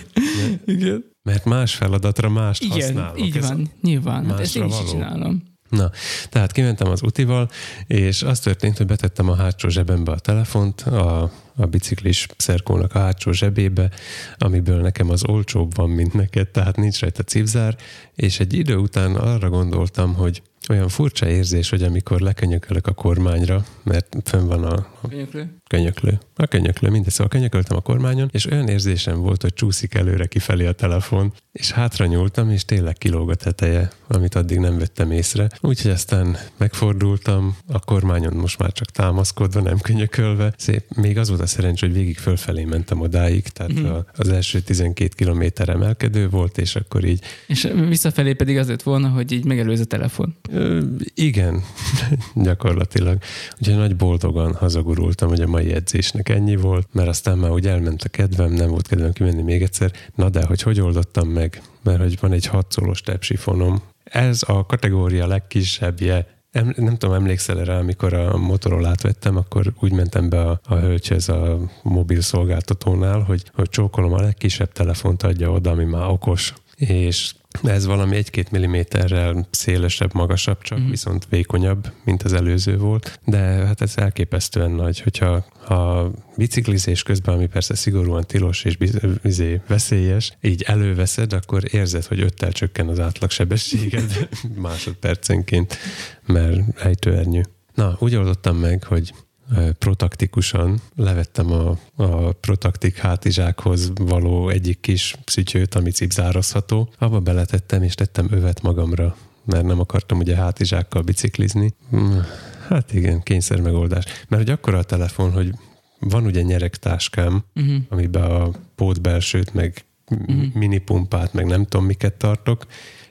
Igen. mert más feladatra mást Igen, használok. így Ez- van, nyilván. Hát ezt én is való. csinálom. Na, tehát kimentem az utival, és az történt, hogy betettem a hátsó zsebembe a telefont, a, a biciklis szerkónak a hátsó zsebébe, amiből nekem az olcsóbb van, mint neked, tehát nincs rajta cipzár, és egy idő után arra gondoltam, hogy olyan furcsa érzés, hogy amikor lekönyökölök a kormányra, mert fönn van a, Könyöklő? Könyöklő. A könyöklő, mindegy, szóval könyököltem a kormányon, és olyan érzésem volt, hogy csúszik előre kifelé a telefon, és hátra nyúltam, és tényleg kilóg a teteje, amit addig nem vettem észre. Úgyhogy aztán megfordultam, a kormányon most már csak támaszkodva, nem könyökölve. Szép, még az volt a szerencs, hogy végig fölfelé mentem odáig, tehát Mhm. a, az első 12 kilométer emelkedő volt, és akkor így És visszafelé pedig az lett volna, hogy így megelőz a telefon. Ö, igen, [LAUGHS] gyakorlatilag. Úgyhogy nagy boldogan hazagurultam, hogy a mai edzésnek ennyi volt, mert aztán már úgy elment a kedvem, nem volt kedvem kimenni még egyszer. Na de, hogy hogy oldottam meg? Mert hogy van egy hatszolos tepsifonom. Ez a kategória legkisebbje, Em, nem tudom, emlékszel rá, amikor a Motorolát vettem, akkor úgy mentem be a, a hölgyhez a mobil szolgáltatónál, hogy, hogy csókolom a legkisebb telefont adja oda, ami már okos. És ez valami egy-két milliméterrel szélesebb, magasabb, csak mm. viszont vékonyabb, mint az előző volt. De hát ez elképesztően nagy, hogyha ha biciklizés közben, ami persze szigorúan tilos és biz- izé, veszélyes, így előveszed, akkor érzed, hogy öttel csökken az átlagsebességed [LAUGHS] másodpercenként, mert ejtőernyő. Na, úgy oldottam meg, hogy protaktikusan levettem a, a protaktik hátizsákhoz való egyik kis szütyőt, ami cipzározható, abba beletettem, és tettem övet magamra, mert nem akartam ugye hátizsákkal biciklizni. Hmm, Hát igen, kényszer megoldás. Mert hogy akkora a telefon, hogy van ugye nyeregtáskám, Uh-huh. amiben a pótbelsőt, meg Mhm. minipumpát, meg nem tudom miket tartok.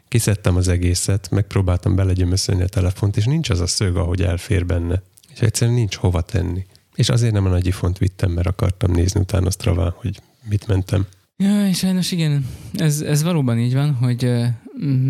Kiszedtem az egészet, megpróbáltam belegyömöszölni a telefont, és nincs az a szög, ahogy elfér benne. És egyszerűen nincs hova tenni. És azért nem a nagy ifont vittem, mert akartam nézni utána azt ravá, hogy mit mentem. Ja, és sajnos igen, ez, ez valóban így van, hogy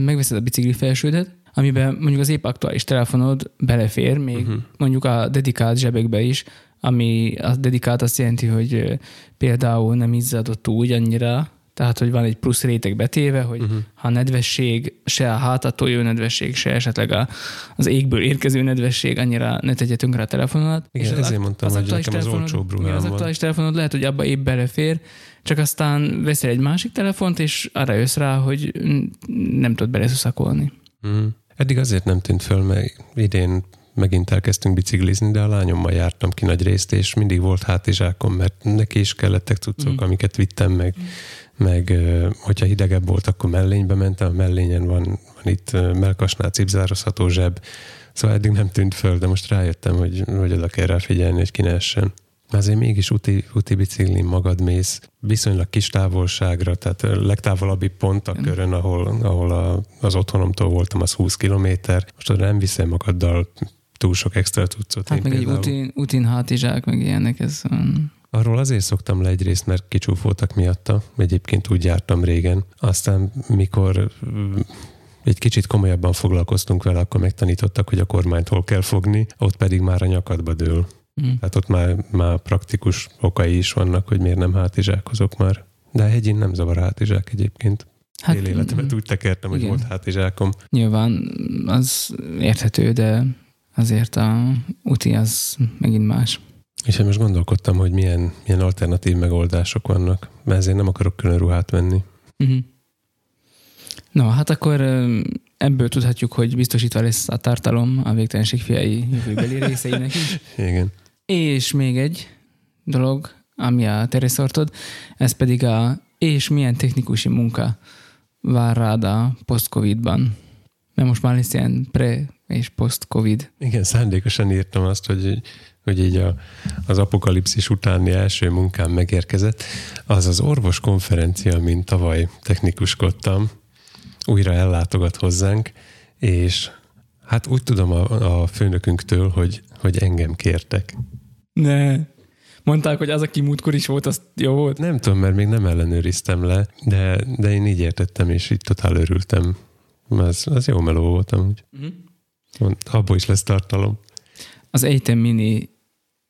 megveszed a bicikli felsődet, amiben mondjuk az épp aktuális telefonod belefér, még uh-huh. mondjuk a dedikált zsebekbe is, ami a dedikált azt jelenti, hogy például nem izzadott úgy annyira, tehát, hogy van egy plusz réteg betéve, hogy Mhm. uh-huh. ha a nedvesség, se a hátattól jövő nedvesség, se esetleg a, az égből érkező nedvesség annyira ne tegye tönkre a telefonodat. Igen, az, ezért mondtam, hogy aktuális nekem az olcsóbb igen, Az aktuális telefonod lehet, hogy abba épp belefér, csak aztán veszel egy másik telefont, és arra jössz rá, hogy mm, nem tudod beleszuszakolni. Mm. Eddig azért nem tűnt föl, mert idén megint elkezdtünk biciklizni, de a lányommal jártam ki nagy részt, és mindig volt hátizsákom, mert neki is kellettek cuccok, Mm. amiket vittem meg, meg hogyha hidegebb volt, akkor mellénybe mentem, a mellényen van, van itt melkasnál cipzározható zseb, szóval eddig nem tűnt föl, de most rájöttem, hogy, hogy oda kell rá figyelni, hogy ki ne essen. Azért mégis úti, úti biciklin magad mész, viszonylag kis távolságra, tehát a legtávolabbi pont a körön, ahol, ahol a, az otthonomtól voltam, az 20 kilométer. Most oda nem viszel magaddal túl sok extra cuccot. Hát meg egy például- utin, utin hátizsák, meg ilyenek, ez um, Arról azért szoktam le egyrészt, mert kicsúfoltak miatta. Egyébként úgy jártam régen. Aztán, mikor mm, egy kicsit komolyabban foglalkoztunk vele, akkor megtanítottak, hogy a kormányt hol kell fogni, ott pedig már a nyakadba dől. mm. Tehát ott már, már praktikus okai is vannak, hogy miért nem hátizsákozok már. De a hegyin nem zavar a hátizsák egyébként. Hát, Fél életemet úgy tekertem, hogy igen. volt hátizsákom. Nyilván az érthető, de azért a úti az megint más. És én most gondolkodtam, hogy milyen, milyen alternatív megoldások vannak, mert ezért nem akarok külön ruhát venni. Uh-huh. No, hát akkor ebből tudhatjuk, hogy biztosítva lesz a tartalom a végtelenség fiai jövőbeli részeinek is. [LAUGHS] Igen. És még egy dolog, ami a tereszortod, ez pedig a és milyen technikusi munka vár rád a post-covid-ban. Mert most már lesz ilyen pre- és post-covid. Igen, szándékosan írtam azt, hogy, hogy így a, az apokalipszis utáni első munkám megérkezett. Az az orvos konferencia, mint tavaly technikuskodtam, újra ellátogat hozzánk, és hát úgy tudom a, a főnökünktől, hogy, hogy engem kértek. Ne. Mondták, hogy az, aki múltkor is volt, az jó volt. Nem tudom, mert még nem ellenőriztem le, de, de én így értettem, és így totál örültem. Az, az jó meló volt amúgy. Uh-huh. Mond, abból is lesz tartalom. Az Eitem Mini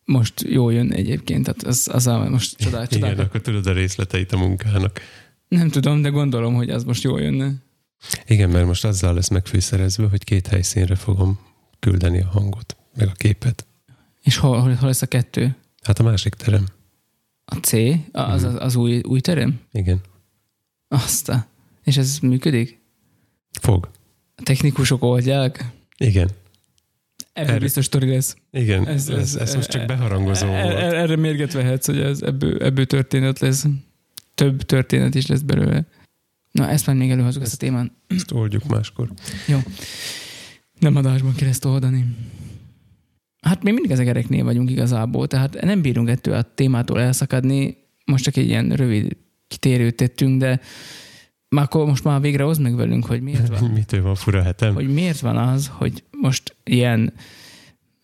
most jól jön egyébként, tehát az, az a most csodál, Igen, csodál. akkor tudod a részleteit a munkának. Nem tudom, de gondolom, hogy az most jól jönne. Igen, mert most azzal lesz megfűszerezve, hogy két helyszínre fogom küldeni a hangot, meg a képet. És hol, hol, hol lesz a kettő? Hát a másik terem. A C? Az, az, az új, új terem? Igen. Azt. És ez működik? Fog. A technikusok oldják? Igen. Ebből erre, biztos sztori lesz. Igen, ez, ez, ez, ez most csak beharangozó er, volt. Erre mérget vehetsz, hogy ez ebből, ebből történet lesz. Több történet is lesz belőle. Na, ezt már még előhozzuk ezt, ezt a témán. Ezt oldjuk máskor. Jó. Nem adásban kell ezt oldani. Hát mi mindig az egereknél vagyunk igazából, tehát nem bírunk ettől a témától elszakadni. Most csak egy ilyen rövid kitérőt tettünk, de már akkor most már végre hozd meg velünk, hogy miért [LAUGHS] van. Mitől van fura hetem? Hogy miért van az, hogy most ilyen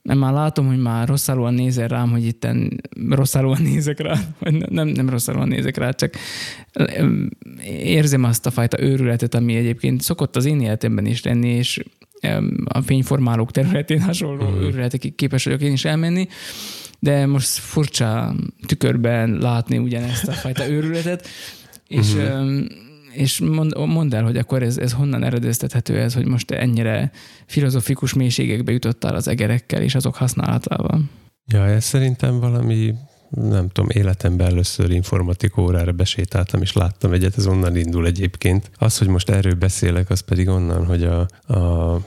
nem már látom, hogy már rosszalúan nézel rám, hogy itten rosszalúan nézek rá, vagy nem, nem rosszalúan nézek rá, csak érzem azt a fajta őrületet, ami egyébként szokott az én életemben is lenni, és a fényformálók területén hasonló mm. őrületekig képes vagyok én is elmenni, de most furcsa tükörben látni ugyanezt a fajta őrületet, és mm és mond, mondd el, hogy akkor ez, ez honnan eredeztethető ez, hogy most ennyire filozofikus mélységekbe jutottál az egerekkel és azok használatával? Ja, ez szerintem valami nem tudom, életemben először informatik órára besétáltam, és láttam egyet, ez onnan indul egyébként. Az, hogy most erről beszélek, az pedig onnan, hogy a, a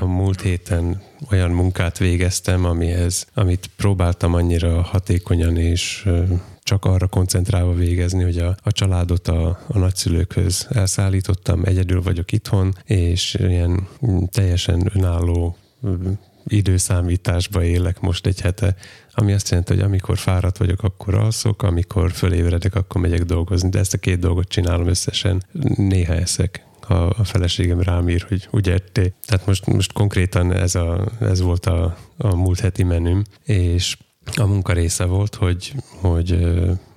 a múlt héten olyan munkát végeztem, amihez, amit próbáltam annyira hatékonyan és csak arra koncentrálva végezni, hogy a, a családot a, a nagyszülőkhöz elszállítottam, egyedül vagyok itthon, és ilyen teljesen önálló időszámításba élek most egy hete, ami azt jelenti, hogy amikor fáradt vagyok, akkor alszok, amikor fölébredek, akkor megyek dolgozni, de ezt a két dolgot csinálom összesen, néha eszek a, a feleségem rám ír, hogy ugye etté. Tehát most, most konkrétan ez, a, ez volt a, a múlt heti menüm, és a munka része volt, hogy, hogy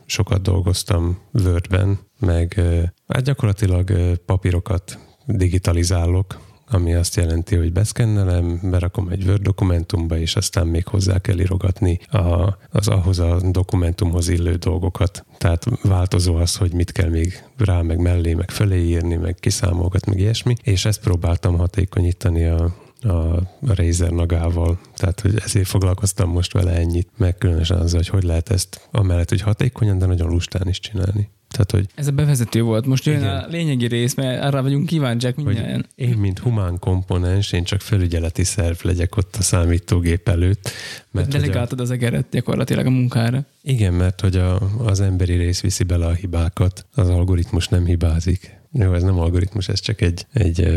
sokat dolgoztam Wordben, meg hát gyakorlatilag papírokat digitalizálok, ami azt jelenti, hogy beszkennelem, berakom egy Word dokumentumba, és aztán még hozzá kell írogatni a, az ahhoz a dokumentumhoz illő dolgokat. Tehát változó az, hogy mit kell még rá, meg mellé, meg fölé írni, meg kiszámolgatni, meg ilyesmi, és ezt próbáltam hatékonyítani a, a Razer nagával, tehát hogy ezért foglalkoztam most vele ennyit, meg különösen azzal, hogy hogy lehet ezt amellett, hogy hatékonyan, de nagyon lustán is csinálni. Tehát, hogy Ez a bevezető volt. Most jön igen. a lényegi rész, mert arra vagyunk kíváncsiak mindjárt. Én, mint humán komponens, én csak felügyeleti szerv legyek ott a számítógép előtt. Mert Delegáltad a, az egeret gyakorlatilag a munkára. Igen, mert hogy a, az emberi rész viszi bele a hibákat, az algoritmus nem hibázik. Jó, ez nem algoritmus, ez csak egy, egy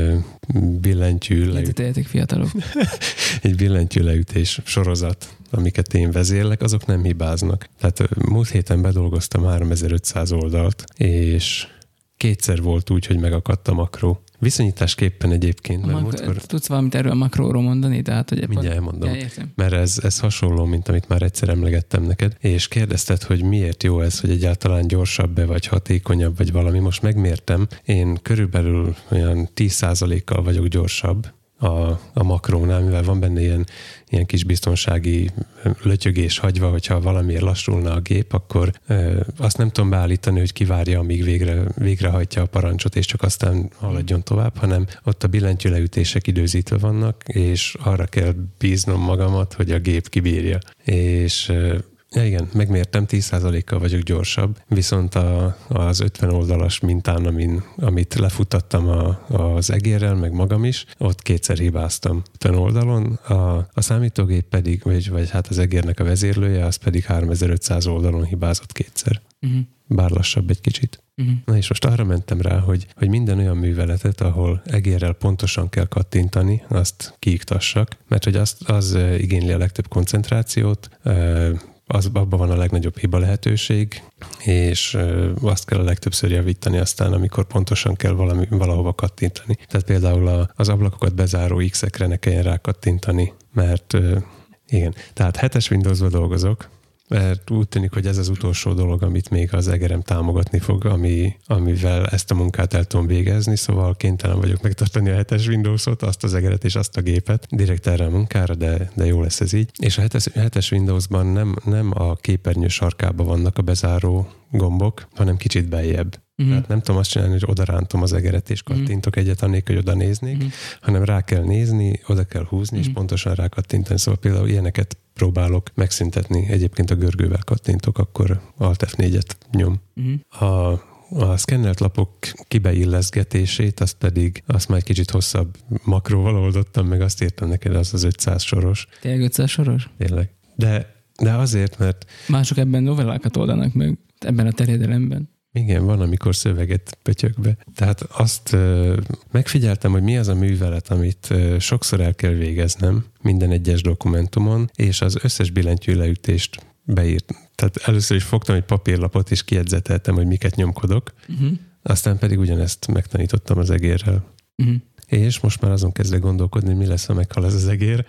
billentyű leütés. fiatalok. [LAUGHS] egy billentyű leütés sorozat, amiket én vezérlek, azok nem hibáznak. Tehát múlt héten bedolgoztam 3500 oldalt, és kétszer volt úgy, hogy megakadt a makró. Viszonyításképpen egyébként. Mert mak- múltkor... Tudsz valamit erről a makróról mondani? Tehát, hogy Mindjárt elmondom. Ja, mert ez, ez hasonló, mint amit már egyszer emlegettem neked, és kérdezted, hogy miért jó ez, hogy egyáltalán gyorsabb-e, vagy hatékonyabb, vagy valami. Most megmértem, én körülbelül olyan 10%-kal vagyok gyorsabb, a, a makrónál, mivel van benne ilyen, ilyen kis biztonsági lötyögés hagyva, hogyha valamiért lassulna a gép, akkor ö, azt nem tudom beállítani, hogy kivárja, amíg végre, végrehajtja a parancsot, és csak aztán haladjon tovább, hanem ott a billentyűleütések időzítve vannak, és arra kell bíznom magamat, hogy a gép kibírja. És ö, Ja, igen, megmértem, 10%-kal vagyok gyorsabb, viszont a, az 50 oldalas mintán, amin, amit lefutattam a, az egérrel, meg magam is, ott kétszer hibáztam 50 oldalon, a, a számítógép pedig, vagy, vagy hát az egérnek a vezérlője, az pedig 3500 oldalon hibázott kétszer. Uh-huh. Bár lassabb egy kicsit. Uh-huh. Na és most arra mentem rá, hogy, hogy minden olyan műveletet, ahol egérrel pontosan kell kattintani, azt kiiktassak, mert hogy az, az igényli a legtöbb koncentrációt, az, abban van a legnagyobb hiba lehetőség, és azt kell a legtöbbször javítani aztán, amikor pontosan kell valami, valahova kattintani. Tehát például a, az ablakokat bezáró X-ekre ne kelljen rá kattintani, mert igen, tehát hetes Windowsba dolgozok, mert úgy tűnik, hogy ez az utolsó dolog, amit még az egerem támogatni fog, ami, amivel ezt a munkát el tudom végezni, szóval kénytelen vagyok megtartani a hetes Windows-ot, azt az egeret és azt a gépet, direkt erre a munkára, de, de jó lesz ez így. És a hetes, hetes Windows-ban nem, nem a képernyő sarkában vannak a bezáró gombok, hanem kicsit beljebb. Uh-huh. Tehát nem tudom azt csinálni, hogy oda rántom az egeret és kattintok uh-huh. egyet, annélkül, hogy oda néznék, uh-huh. hanem rá kell nézni, oda kell húzni, uh-huh. és pontosan rá kattintani. Szóval például ilyeneket próbálok megszüntetni. Egyébként a görgővel kattintok, akkor Alt F4-et nyom. Uh-huh. A a szkennelt lapok kibeilleszgetését, azt pedig azt már egy kicsit hosszabb makróval oldottam, meg azt írtam neked, az az 500 soros. Tényleg 500 soros? Tényleg. De, de azért, mert... Mások ebben novellákat oldanak meg, ebben a terjedelemben. Igen, van, amikor szöveget pötyök be. Tehát azt ö, megfigyeltem, hogy mi az a művelet, amit ö, sokszor el kell végeznem minden egyes dokumentumon, és az összes billentyű leütést beírt. Tehát először is fogtam egy papírlapot, és kiedzeteltem, hogy miket nyomkodok, Uh-huh. aztán pedig ugyanezt megtanítottam az egérrel. Uh-huh. És most már azon kezdek gondolkodni, mi lesz, ha meghal ez az egér.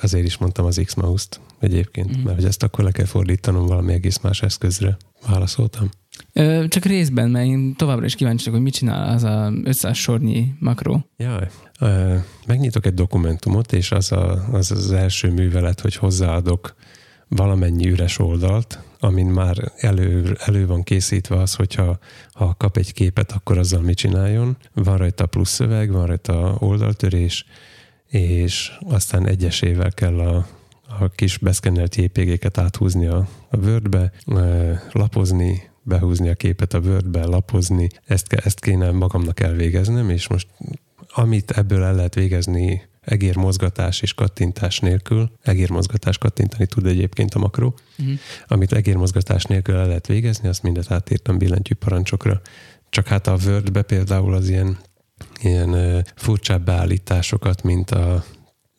Azért is mondtam az X-Mouse-t egyébként, Mhm. mert hogy ezt akkor le kell fordítanom valami egész más eszközre. Válaszoltam. Ö, csak részben, mert én továbbra is kíváncsi hogy mit csinál az a 500 sornyi makró. Jaj. Ö, Megnyitok egy dokumentumot, és az, a, az az első művelet, hogy hozzáadok valamennyi üres oldalt, amin már elő, elő van készítve az, hogyha ha kap egy képet, akkor azzal mit csináljon. Van rajta plusz szöveg, van rajta oldaltörés, és aztán egyesével kell a, a kis beszkennelt JPG-ket áthúzni a, a Word-be, lapozni, behúzni a képet a Word-be, lapozni. Ezt, ezt kéne magamnak elvégeznem, és most amit ebből el lehet végezni egérmozgatás és kattintás nélkül, egérmozgatás kattintani tud egyébként a makró, Uh-huh. amit egérmozgatás nélkül el lehet végezni, azt mindet átírtam billentyű parancsokra. Csak hát a Wordbe például az ilyen, ilyen uh, furcsább beállításokat, mint a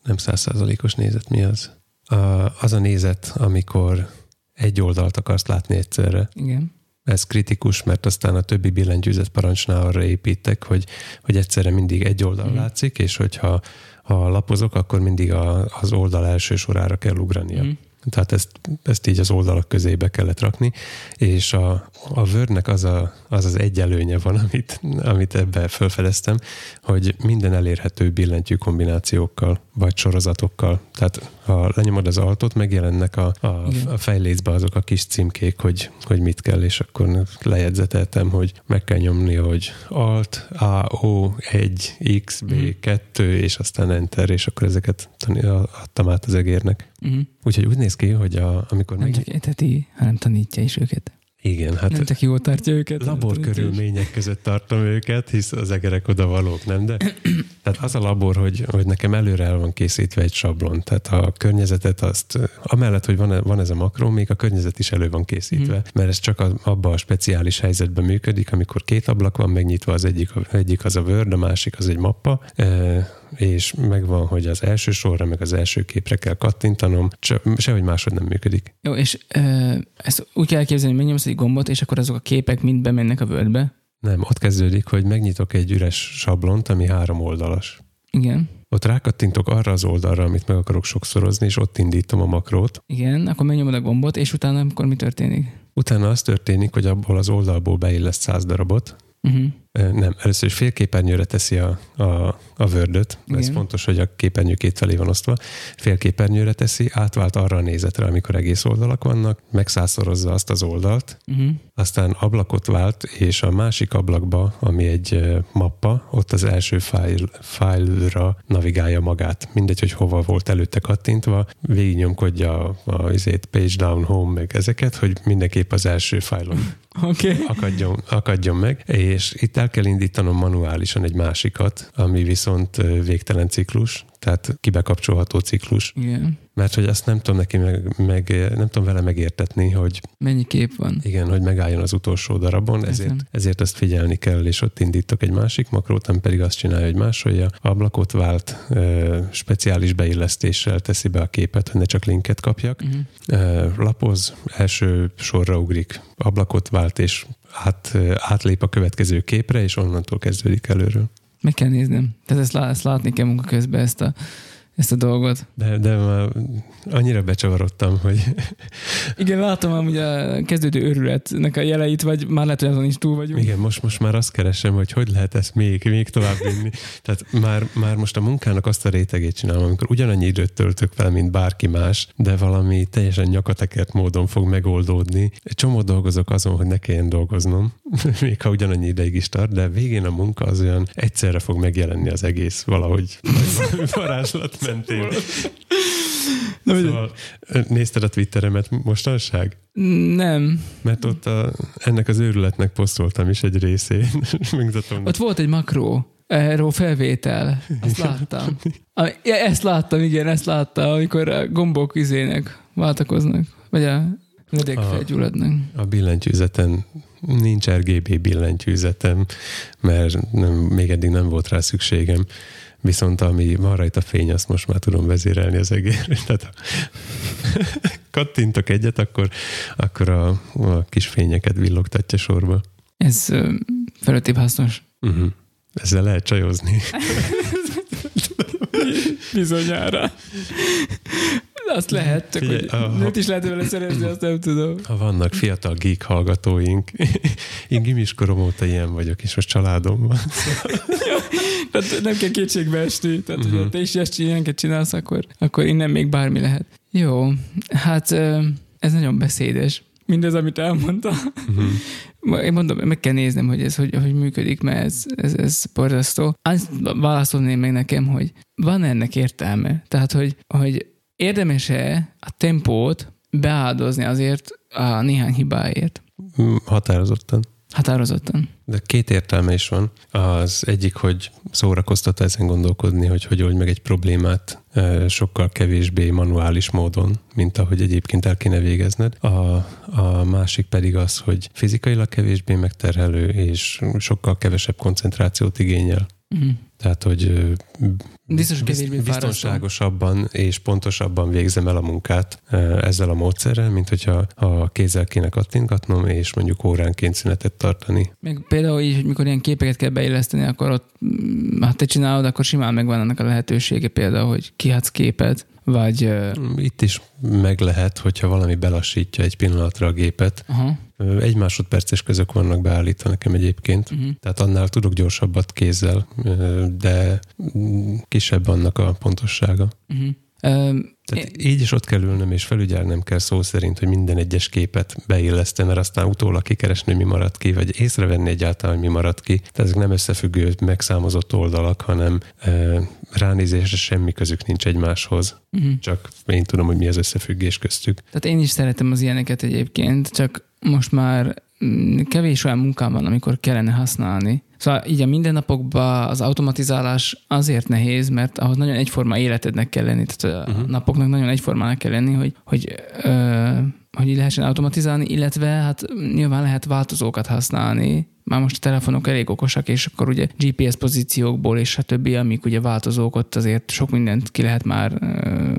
nem százszázalékos nézet, mi az? A, az a nézet, amikor egy oldalt akarsz látni egyszerre. Igen. Ez kritikus, mert aztán a többi billentyűzet parancsnál arra építek, hogy, hogy egyszerre mindig egy oldal Mhm. látszik, és hogyha ha lapozok, akkor mindig a, az oldal első sorára kell ugrania. Mhm. Tehát ezt, ezt így az oldalak közébe kellett rakni, és a, a Wordnek az, a, az az egy előnye van, [LAUGHS] amit, amit ebbe felfedeztem, hogy minden elérhető billentyű kombinációkkal, vagy sorozatokkal. Tehát ha lenyomod az altot, megjelennek a, a, a fejlécbe azok a kis címkék, hogy, hogy mit kell, és akkor lejegyzeteltem, hogy meg kell nyomni, hogy Alt, A, O, 1, X, B. 2, és aztán Enter, és akkor ezeket adtam át az egérnek. Uh-huh. Úgyhogy úgy néz ki, hogy a, amikor Nem meg... csak eteti, hanem tanítja is őket. Igen, hát nem csak jól tartja őket. labor körülmények között tartom őket, hisz az egerek oda valók, nem? De tehát az a labor, hogy, hogy nekem előre el van készítve egy sablon, tehát a környezetet azt, amellett, hogy van, van ez a makró, még a környezet is elő van készítve, Mhm. mert ez csak a, abban a speciális helyzetben működik, amikor két ablak van megnyitva, az egyik, egyik az a Word, a másik az egy mappa, és megvan, hogy az első sorra, meg az első képre kell kattintanom, se, sehogy máshogy nem működik. Jó, és ö, ezt úgy kell elképzelni, hogy megnyomsz egy gombot, és akkor azok a képek mind bemennek a Wordbe. Nem, ott kezdődik, hogy megnyitok egy üres sablont, ami három oldalas. Igen. Ott rákattintok arra az oldalra, amit meg akarok sokszorozni, és ott indítom a makrót. Igen, akkor megnyomod a gombot, és utána akkor mi történik? Utána az történik, hogy abból az oldalból beilleszt száz darabot. Uh-huh. Nem, először is félképernyőre teszi a, a, a Word-öt. Ez fontos, hogy a képernyő két felé van osztva. Félképernyőre teszi, átvált arra a nézetre, amikor egész oldalak vannak, megszászorozza azt az oldalt, Uh-huh. aztán ablakot vált, és a másik ablakba, ami egy mappa, ott az első fájl, fájlra navigálja magát. Mindegy, hogy hova volt előtte kattintva, végignyomkodja a, a izét, page down, home, meg ezeket, hogy mindenképp az első fájlon. [LAUGHS] Okay. akadjon, akadjon meg, és itt el kell indítanom manuálisan egy másikat, ami viszont végtelen ciklus, tehát kibekapcsolható ciklus, Igen. mert hogy azt nem tudom neki meg, meg nem tudom vele megértetni, hogy Mennyi kép van? igen, hogy megálljon az utolsó darabon, ezért, ezért ezt figyelni kell, és ott indítok egy másik makrót, nem pedig azt csinálja, hogy másolja, ablakot vált, ö, speciális beillesztéssel teszi be a képet, hogy ne csak linket kapjak, Uh-huh. Ö, lapoz, első sorra ugrik, ablakot vált, és át, átlép a következő képre, és onnantól kezdődik előről. Meg kell néznem. Tehát ezt, ezt látni kell munka közben, ezt a, ezt a dolgot. De, de már annyira becsavarodtam, hogy Igen, látom amúgy a kezdődő őrületnek a jeleit, vagy már lehet, hogy azon is túl vagyunk. igen, most, most már azt keresem, hogy hogy lehet ezt még, még tovább vinni. Tehát már, már most a munkának azt a rétegét csinálom, amikor ugyanannyi időt töltök fel, mint bárki más, de valami teljesen nyakatekert módon fog megoldódni. Egy csomó dolgozok azon, hogy ne kelljen dolgoznom, [LAUGHS] még ha ugyanannyi ideig is tart, de végén a munka az olyan egyszerre fog megjelenni az egész valahogy [LAUGHS] varázslat mentén. Na, szóval, nézted a Twitteremet mostanság? Nem. Mert ott a, ennek az őrületnek posztoltam is egy részét. [LAUGHS] Megmutatom. Ott volt egy makró, erről felvétel. Azt láttam. A, ja, ezt láttam, igen, ezt láttam, amikor a gombok izének váltakoznak. Vagy a ledek A- felgyulladnak. A billentyűzeten nincs RGB billentyűzetem, mert nem, még eddig nem volt rá szükségem. Viszont ami van rajta fény, azt most már tudom vezérelni az egérre. [LAUGHS] Tehát ha [LAUGHS] kattintok egyet, akkor, akkor a, a kis fényeket villogtatja sorba. Ez ö, hasznos. Uh-huh. Ezzel lehet csajozni. [LAUGHS] Bizonyára. Azt lehet, csak Figyelj, hogy a- nőt is lehet vele szerezni, azt nem tudom. Ha vannak fiatal geek hallgatóink, én gimiskorom óta ilyen vagyok, és most családom van. Tehát nem kell kétségbe esni. Tehát, uh-huh. Mhm. hogyha te is ezt ilyeneket csinálsz, akkor, akkor innen még bármi lehet. Jó, hát ez nagyon beszédes. Mindez, amit elmondta. Uh-huh. Én mondom, meg kell néznem, hogy ez hogy, hogy működik, mert ez, ez, ez borzasztó. Azt válaszolném meg nekem, hogy van ennek értelme. Tehát, hogy, hogy érdemes-e a tempót beáldozni azért a néhány hibáért. Határozottan. Határozottan. De két értelme is van. Az egyik, hogy szórakoztat ezen gondolkodni, hogy hogy oldj meg egy problémát sokkal kevésbé manuális módon, mint ahogy egyébként el kéne végezned. A, a másik pedig az, hogy fizikailag kevésbé megterhelő, és sokkal kevesebb koncentrációt igényel. Uh-huh. Tehát, hogy Biztos, bizt- biztonságosabban és pontosabban végzem el a munkát ezzel a módszerrel, mint hogyha ha kézzel kéne kattintgatnom, és mondjuk óránként szünetet tartani. Meg például így, hogy mikor ilyen képeket kell beilleszteni, akkor ott, mm, ha te csinálod, akkor simán megvan annak a lehetősége például, hogy kihatsz képet, vagy Itt is meg lehet, hogyha valami belassítja egy pillanatra a gépet. aha, Egy másodperces közök vannak beállítva nekem egyébként. uh-huh. Tehát annál tudok gyorsabbat kézzel, de kisebb annak a pontossága. Uh-huh. Um, Tehát így is ott kell ülnöm, és felügyelnem kell szó szerint, hogy minden egyes képet beillesztem, mert aztán utólag kikeresni, mi maradt ki, vagy észrevenni egyáltalán, hogy mi maradt ki. Tehát ezek nem összefüggő, megszámozott oldalak, hanem e, ránézésre semmi közük nincs egymáshoz. uh-huh. Csak én tudom, hogy mi az összefüggés köztük. Tehát én is szeretem az ilyeneket egyébként, csak most már kevés olyan munkám van, amikor kellene használni. Szóval így a mindennapokban az automatizálás azért nehéz, mert ahhoz nagyon egyforma életednek kell lenni, tehát a Mhm. napoknak nagyon egyformának kell lenni, hogy, hogy, ö, hogy így lehessen automatizálni, illetve hát nyilván lehet változókat használni, már most a telefonok elég okosak, és akkor ugye GPS pozíciókból és a többi, amik ugye változók, ott azért sok mindent ki lehet már ö,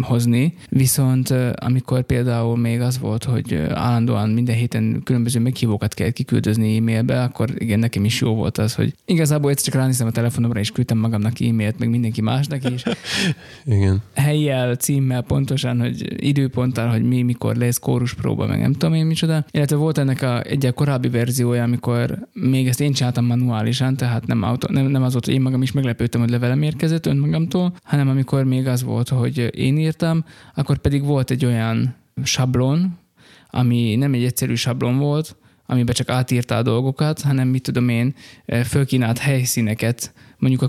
hozni. Viszont amikor például még az volt, hogy állandóan minden héten különböző meghívókat kell kiküldözni e-mailbe, akkor igen, nekem is jó volt az, hogy igazából egyszer csak ránéztem a telefonomra, és küldtem magamnak e-mailt, meg mindenki másnak is, [LAUGHS] Igen. helyjel, címmel pontosan, hogy időponttal, hogy mi, mikor lesz kóruspróba, meg nem tudom én micsoda. Illetve volt ennek a egy korábbi verziója, amikor még ezt én csináltam manuálisan, tehát nem, auto, nem, nem az volt, hogy én magam is meglepődtem, hogy levelem érkezett önmagamtól, hanem amikor még az volt, hogy én írtam, akkor pedig volt egy olyan sablon, ami nem egy egyszerű sablon volt, amiben csak átírtál dolgokat, hanem mit tudom én, fölkínált helyszíneket, mondjuk a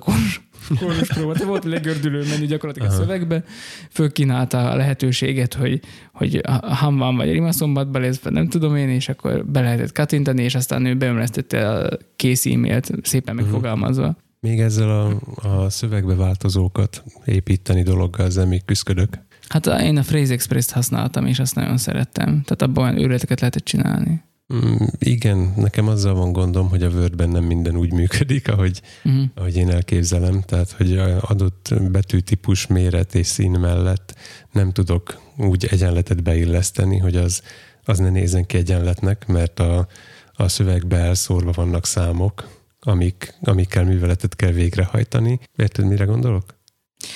kórus próba. Te volt a legördülő menü gyakorlatilag a Aha. szövegbe, fölkínálta a lehetőséget, hogy, hogy a Hamvan vagy a Rimaszombatba lesz, nem tudom én, és akkor be lehetett kattintani, és aztán ő beömlesztette a kész e-mailt szépen Mhm. megfogalmazva. Még ezzel a, a szövegbe változókat építeni dologgal még küzdök. Hát én a Phrase Express-t használtam, és azt nagyon szerettem. Tehát abban olyan őrületeket lehetett csinálni. Mm, igen, nekem azzal van gondom, hogy a Wordben nem minden úgy működik, ahogy, Uh-huh. ahogy én elképzelem. Tehát, hogy a adott betűtípus, méret és szín mellett nem tudok úgy egyenletet beilleszteni, hogy az, az ne nézzen ki egyenletnek, mert a, a szövegbe elszórva vannak számok, amik, amikkel műveletet kell végrehajtani. Érted, mire gondolok?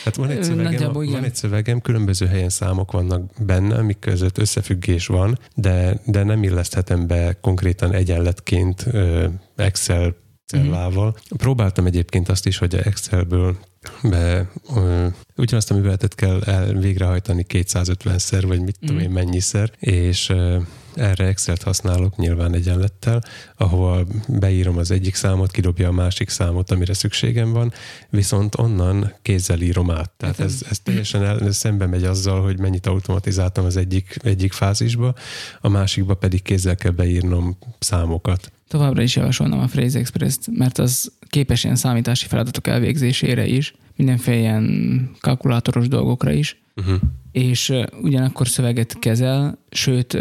Hát van egy, szövegem, nagyjából van egy szövegem, különböző helyen számok vannak benne, amik között összefüggés van, de, de nem illeszthetem be konkrétan egyenletként Excel cellával. Uh-huh. Próbáltam egyébként azt is, hogy a Excelből be, ö, ugyanazt a műveletet kell el, végrehajtani 250-szer, vagy mit tudom én mennyiszer, és ö, erre Excel-t használok nyilván egyenlettel, ahova beírom az egyik számot, kidobja a másik számot, amire szükségem van, viszont onnan kézzel írom át. Tehát ez, ez teljesen el, szembe megy azzal, hogy mennyit automatizáltam az egyik, egyik fázisba, a másikba pedig kézzel kell beírnom számokat. Továbbra is javasolnám a Phrase Express-t, mert az képes ilyen számítási feladatok elvégzésére is, mindenféle ilyen kalkulátoros dolgokra is, uh-huh. És ugyanakkor szöveget kezel, sőt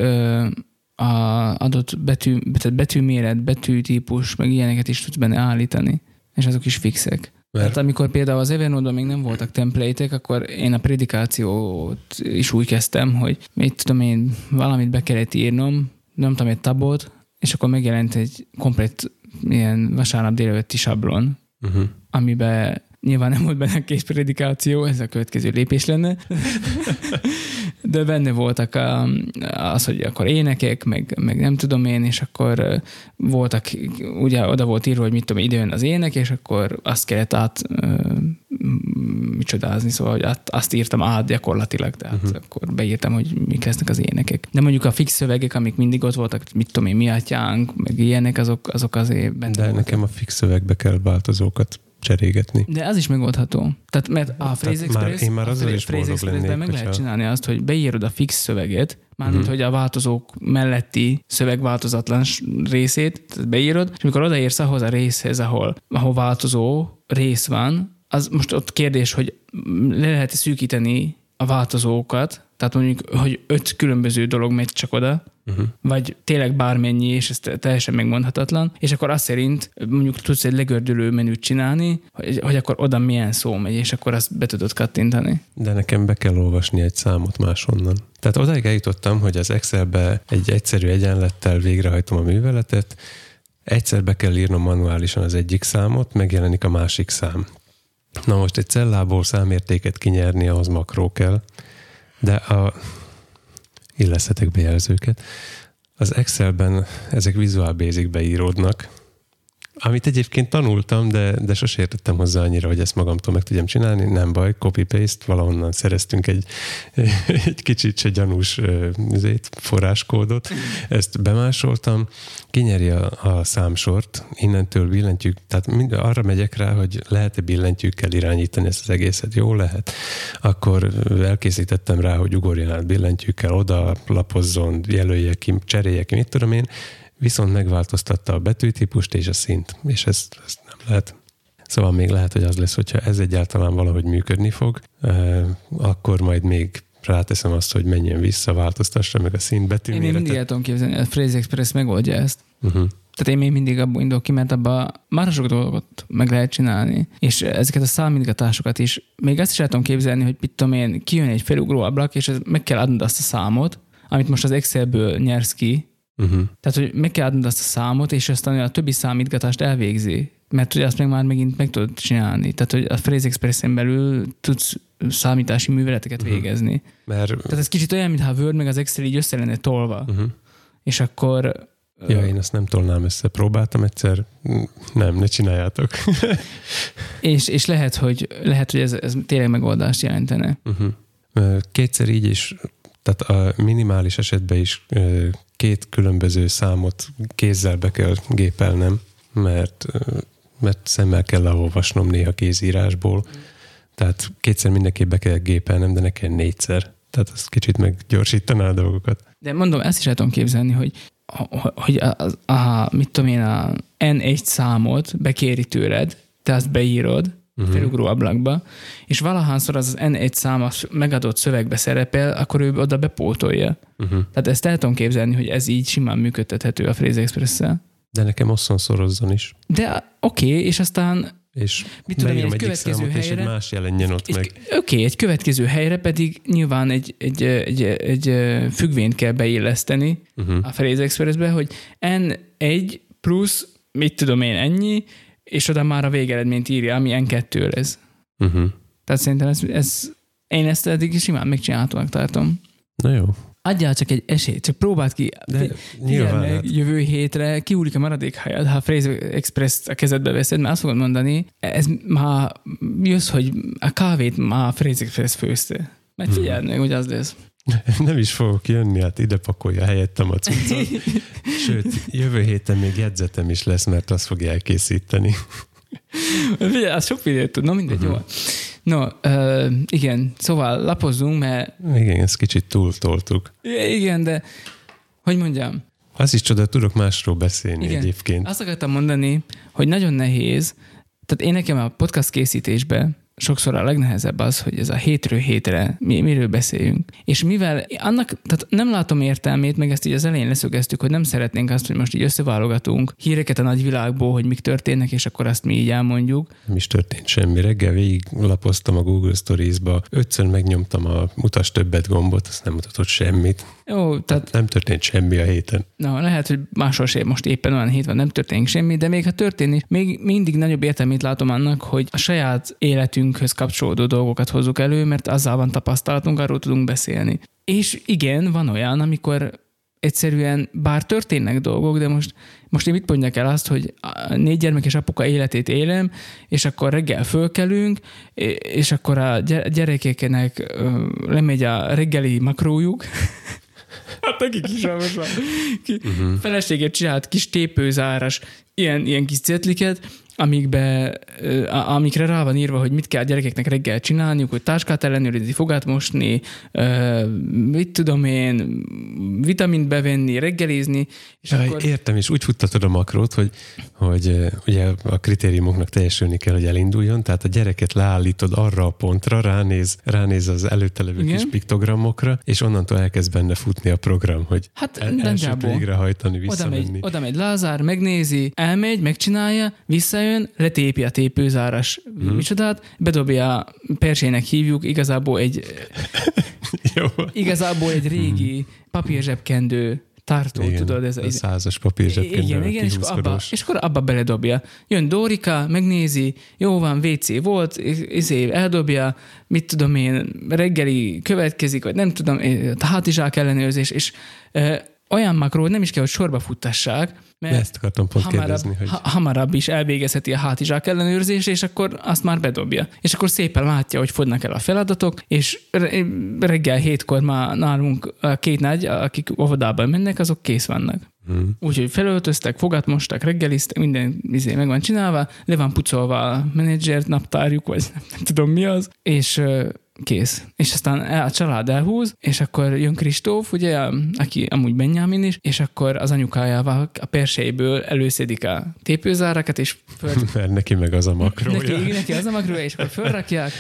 a adott betű, tehát betűméret, betűtípus, meg ilyeneket is tudsz benne állítani, és azok is fixek. Mert... Hát amikor például az evernote még nem voltak template akkor én a predikációt is úgy kezdtem, hogy mit tudom én, valamit be kellett írnom, nem tudom, egy tabot, és akkor megjelent egy komplet ilyen vasárnap délelőtti sablon, uh-huh. amiben nyilván nem volt benne kész predikáció, ez a következő lépés lenne, [LAUGHS] de benne voltak a, az, hogy akkor énekek, meg, meg nem tudom én, és akkor voltak, ugye oda volt írva, hogy mit tudom, időn az ének, és akkor azt kellett át micsodázni, szóval hogy azt írtam át gyakorlatilag, tehát uh-huh. akkor beírtam, hogy mik lesznek az énekek. De mondjuk a fix szövegek, amik mindig ott voltak, mit tudom én, mi atyánk, meg ilyenek, azok, azok azért benne De voltak. nekem a fix szövegbe kell változókat cserégetni. De az is megoldható. Tehát mert a Phrase Express, már, én már a Phrase, Expressben meg lehet csinálni azt, hogy beírod a fix szöveget, mármint uh-huh. hogy a változók melletti szövegváltozatlan részét beírod, és amikor odaérsz ahhoz a részhez, ahol, ahol változó rész van, az most ott kérdés, hogy le lehet szűkíteni a változókat, tehát mondjuk, hogy öt különböző dolog megy csak oda, uh-huh. vagy tényleg bármennyi, és ez teljesen megmondhatatlan, és akkor azt szerint mondjuk tudsz egy legördülő menüt csinálni, hogy, hogy akkor oda milyen szó megy, és akkor azt be tudod kattintani. De nekem be kell olvasni egy számot máshonnan. Tehát odáig eljutottam, hogy az Excelbe egy egyszerű egyenlettel végrehajtom a műveletet, egyszer be kell írnom manuálisan az egyik számot, megjelenik a másik szám. Na most egy cellából számértéket kinyerni, ahhoz makró kell, de a illeszhetek bejelzőket. Az Excelben ezek Visual Basic-be íródnak, amit egyébként tanultam, de, de sose értettem hozzá annyira, hogy ezt magamtól meg tudjam csinálni. Nem baj, copy-paste, valahonnan szereztünk egy, [LAUGHS] egy kicsit se gyanús zét, forráskódot. Ezt bemásoltam, kinyeri a, a számsort, innentől billentyűk, tehát mind, arra megyek rá, hogy lehet-e billentyűkkel irányítani ezt az egészet. Jó lehet. Akkor elkészítettem rá, hogy ugorjon át billentyűkkel, oda lapozzon, jelölje ki, cserélje ki, mit tudom én, viszont megváltoztatta a betűtípust és a szint, és ezt, ezt nem lehet. Szóval még lehet, hogy az lesz, hogyha ez egyáltalán valahogy működni fog, akkor majd még ráteszem azt, hogy menjen vissza, változtassa meg a szín Én még mindig el tudom képzelni, a Phrase Express megoldja ezt. Uh-huh. Tehát én még mindig abban indulok ki, mert abban már sok dolgot meg lehet csinálni. És ezeket a számítgatásokat is, még azt is el tudom képzelni, hogy mit tudom én, kijön egy felugró ablak, és meg kell adnod azt a számot, amit most az Excelből nyersz ki, Uh-huh. Tehát, hogy meg kell adnod azt a számot, és aztán a többi számítgatást elvégzi. Mert ugye azt meg már megint meg tudod csinálni. Tehát, hogy a Phrase Express-en belül tudsz számítási műveleteket uh-huh. végezni. Mert... Tehát ez kicsit olyan, mintha a Word meg az Excel így össze lenne tolva. Uh-huh. És akkor Ja, én ezt nem tolnám össze. Próbáltam egyszer. Nem, ne csináljátok. [LAUGHS] és, és lehet, hogy, lehet, hogy ez, ez tényleg megoldást jelentene. Uh-huh. Kétszer így is, tehát a minimális esetben is két különböző számot kézzel be kell gépelnem, mert, mert szemmel kell leolvasnom néha kézírásból. Tehát kétszer mindenképp be kell gépelnem, de nekem négyszer. Tehát az kicsit meggyorsítaná a dolgokat. De mondom, ezt is el tudom képzelni, hogy hogy a, a, a, mit tudom én, a N1 számot bekéri tőled, te azt beírod, uh-huh. felugró ablakba, és valahányszor az, az N1 szám megadott szövegbe szerepel, akkor ő oda bepótolja. Uh-huh. Tehát ezt el tudom képzelni, hogy ez így simán működtethető a Phrase Express-szel. De nekem osszon szorozzon is. De oké, okay, és aztán és mit tudom egy következő számot, helyre, és egy más jelenjen ott egy, meg. Oké, okay, egy következő helyre pedig nyilván egy, egy, egy, egy, egy függvényt kell beilleszteni uh-huh. a Phrase Expressbe, hogy N1 plusz mit tudom én ennyi, és oda már a végeredményt írja, ami N2 lesz. Uh-huh. Tehát szerintem ez, ez, én ezt eddig simán megcsinálhatónak tartom. Na jó. adjál csak egy esélyt, csak próbáld ki. De nyilván, meg, hát. jövő hétre kiúlik a maradék helyed, ha a Fraser Express a kezedbe veszed, mert azt fogod mondani, ez már jössz, hogy a kávét már a Fraser Express főzte. Mert figyeld meg, hogy az lesz. [LAUGHS] Nem is fogok jönni, hát ide pakolja helyettem a cuccot. [LAUGHS] Sőt, jövő héten még jegyzetem is lesz, mert azt fogja elkészíteni. Az sok videót tud, no mindegy, Mhm. jó. No, uh, igen, szóval lapozzunk, mert Igen, ezt kicsit túltoltuk. igen, de hogy mondjam, Az is csoda, tudok másról beszélni Igen. egyébként. Azt akartam mondani, hogy nagyon nehéz, tehát én nekem a podcast készítésben sokszor a legnehezebb az, hogy ez a hétről hétre mi, miről beszéljünk. És mivel annak, tehát nem látom értelmét, meg ezt így az elején leszögeztük, hogy nem szeretnénk azt, hogy most így összeválogatunk híreket a nagyvilágból, hogy mik történnek, és akkor azt mi így elmondjuk. Nem is történt semmi. Reggel végig lapoztam a Google Stories-ba, ötször megnyomtam a mutas többet gombot, azt nem mutatott semmit. Jó, tehát Nem történt semmi a héten. Na, lehet, hogy máshol sem most éppen olyan hét van, nem történik semmi, de még ha történik, még mindig nagyobb értelmét látom annak, hogy a saját életünkhöz kapcsolódó dolgokat hozzuk elő, mert azzal van tapasztalatunk, arról tudunk beszélni. És igen, van olyan, amikor egyszerűen, bár történnek dolgok, de most, most én mit mondjak el azt, hogy a négy gyermekes apuka életét élem, és akkor reggel fölkelünk, és akkor a gy- gyerekeknek lemegy a reggeli makrójuk, [LAUGHS] Hát nekik is van uh-huh. Feleséget csinált kis tépőzáras, ilyen, ilyen kis cetliket, amikbe, amikre rá van írva, hogy mit kell a gyerekeknek reggel csinálniuk, hogy táskát ellenőrizni, fogát mosni, mit tudom én, vitamint bevenni, reggelizni, és Jaj, akkor... Értem, és úgy futtatod a makrót, hogy, hogy ugye a kritériumoknak teljesülni kell, hogy elinduljon, tehát a gyereket leállítod arra a pontra, ránéz, ránéz az előtte levő kis piktogramokra, és onnantól elkezd benne futni a program, hogy Hát el, nagyjából. végrehajtani, Oda megy, visszamenni. oda megy Lázár, megnézi, elmegy, megcsinálja, visszajön, letépi a tépőzáras Mhm. hmm. micsodát, bedobja, persének hívjuk, igazából egy, [LAUGHS] Jó. igazából egy régi papírzsebkendő tartó, Igen, tudod, ez a százas papír igen, igen, és akkor, abba, és akkor abba beledobja. Jön Dórika, megnézi, jó van, WC volt, izé, eldobja, mit tudom én, reggeli következik, vagy nem tudom, eh, hátizsák ellenőrzés, és olyan makról nem is kell, hogy sorba futtassák, mert Ezt akartam pont hamarabb, kérdezni, hogy ha, hamarabb is elvégezheti a hátizsák ellenőrzés, és akkor azt már bedobja. És akkor szépen látja, hogy fogynak el a feladatok, és re- reggel hétkor már nálunk a két nagy, akik óvodában mennek, azok kész vannak. Hmm. Úgyhogy felöltöztek, fogat mostak, reggeliztek, minden izé meg van csinálva, le van pucolva a menedzsert, naptárjuk, vagy nem, tudom mi az, és kész. És aztán el- a család elhúz, és akkor jön Kristóf, ugye, aki amúgy Benjamin is, és akkor az anyukájával a perseiből előszedik a tépőzárakat, és föl, [LAUGHS] mert neki meg az a makrója. neki, neki az a makrója, és akkor fölrakják,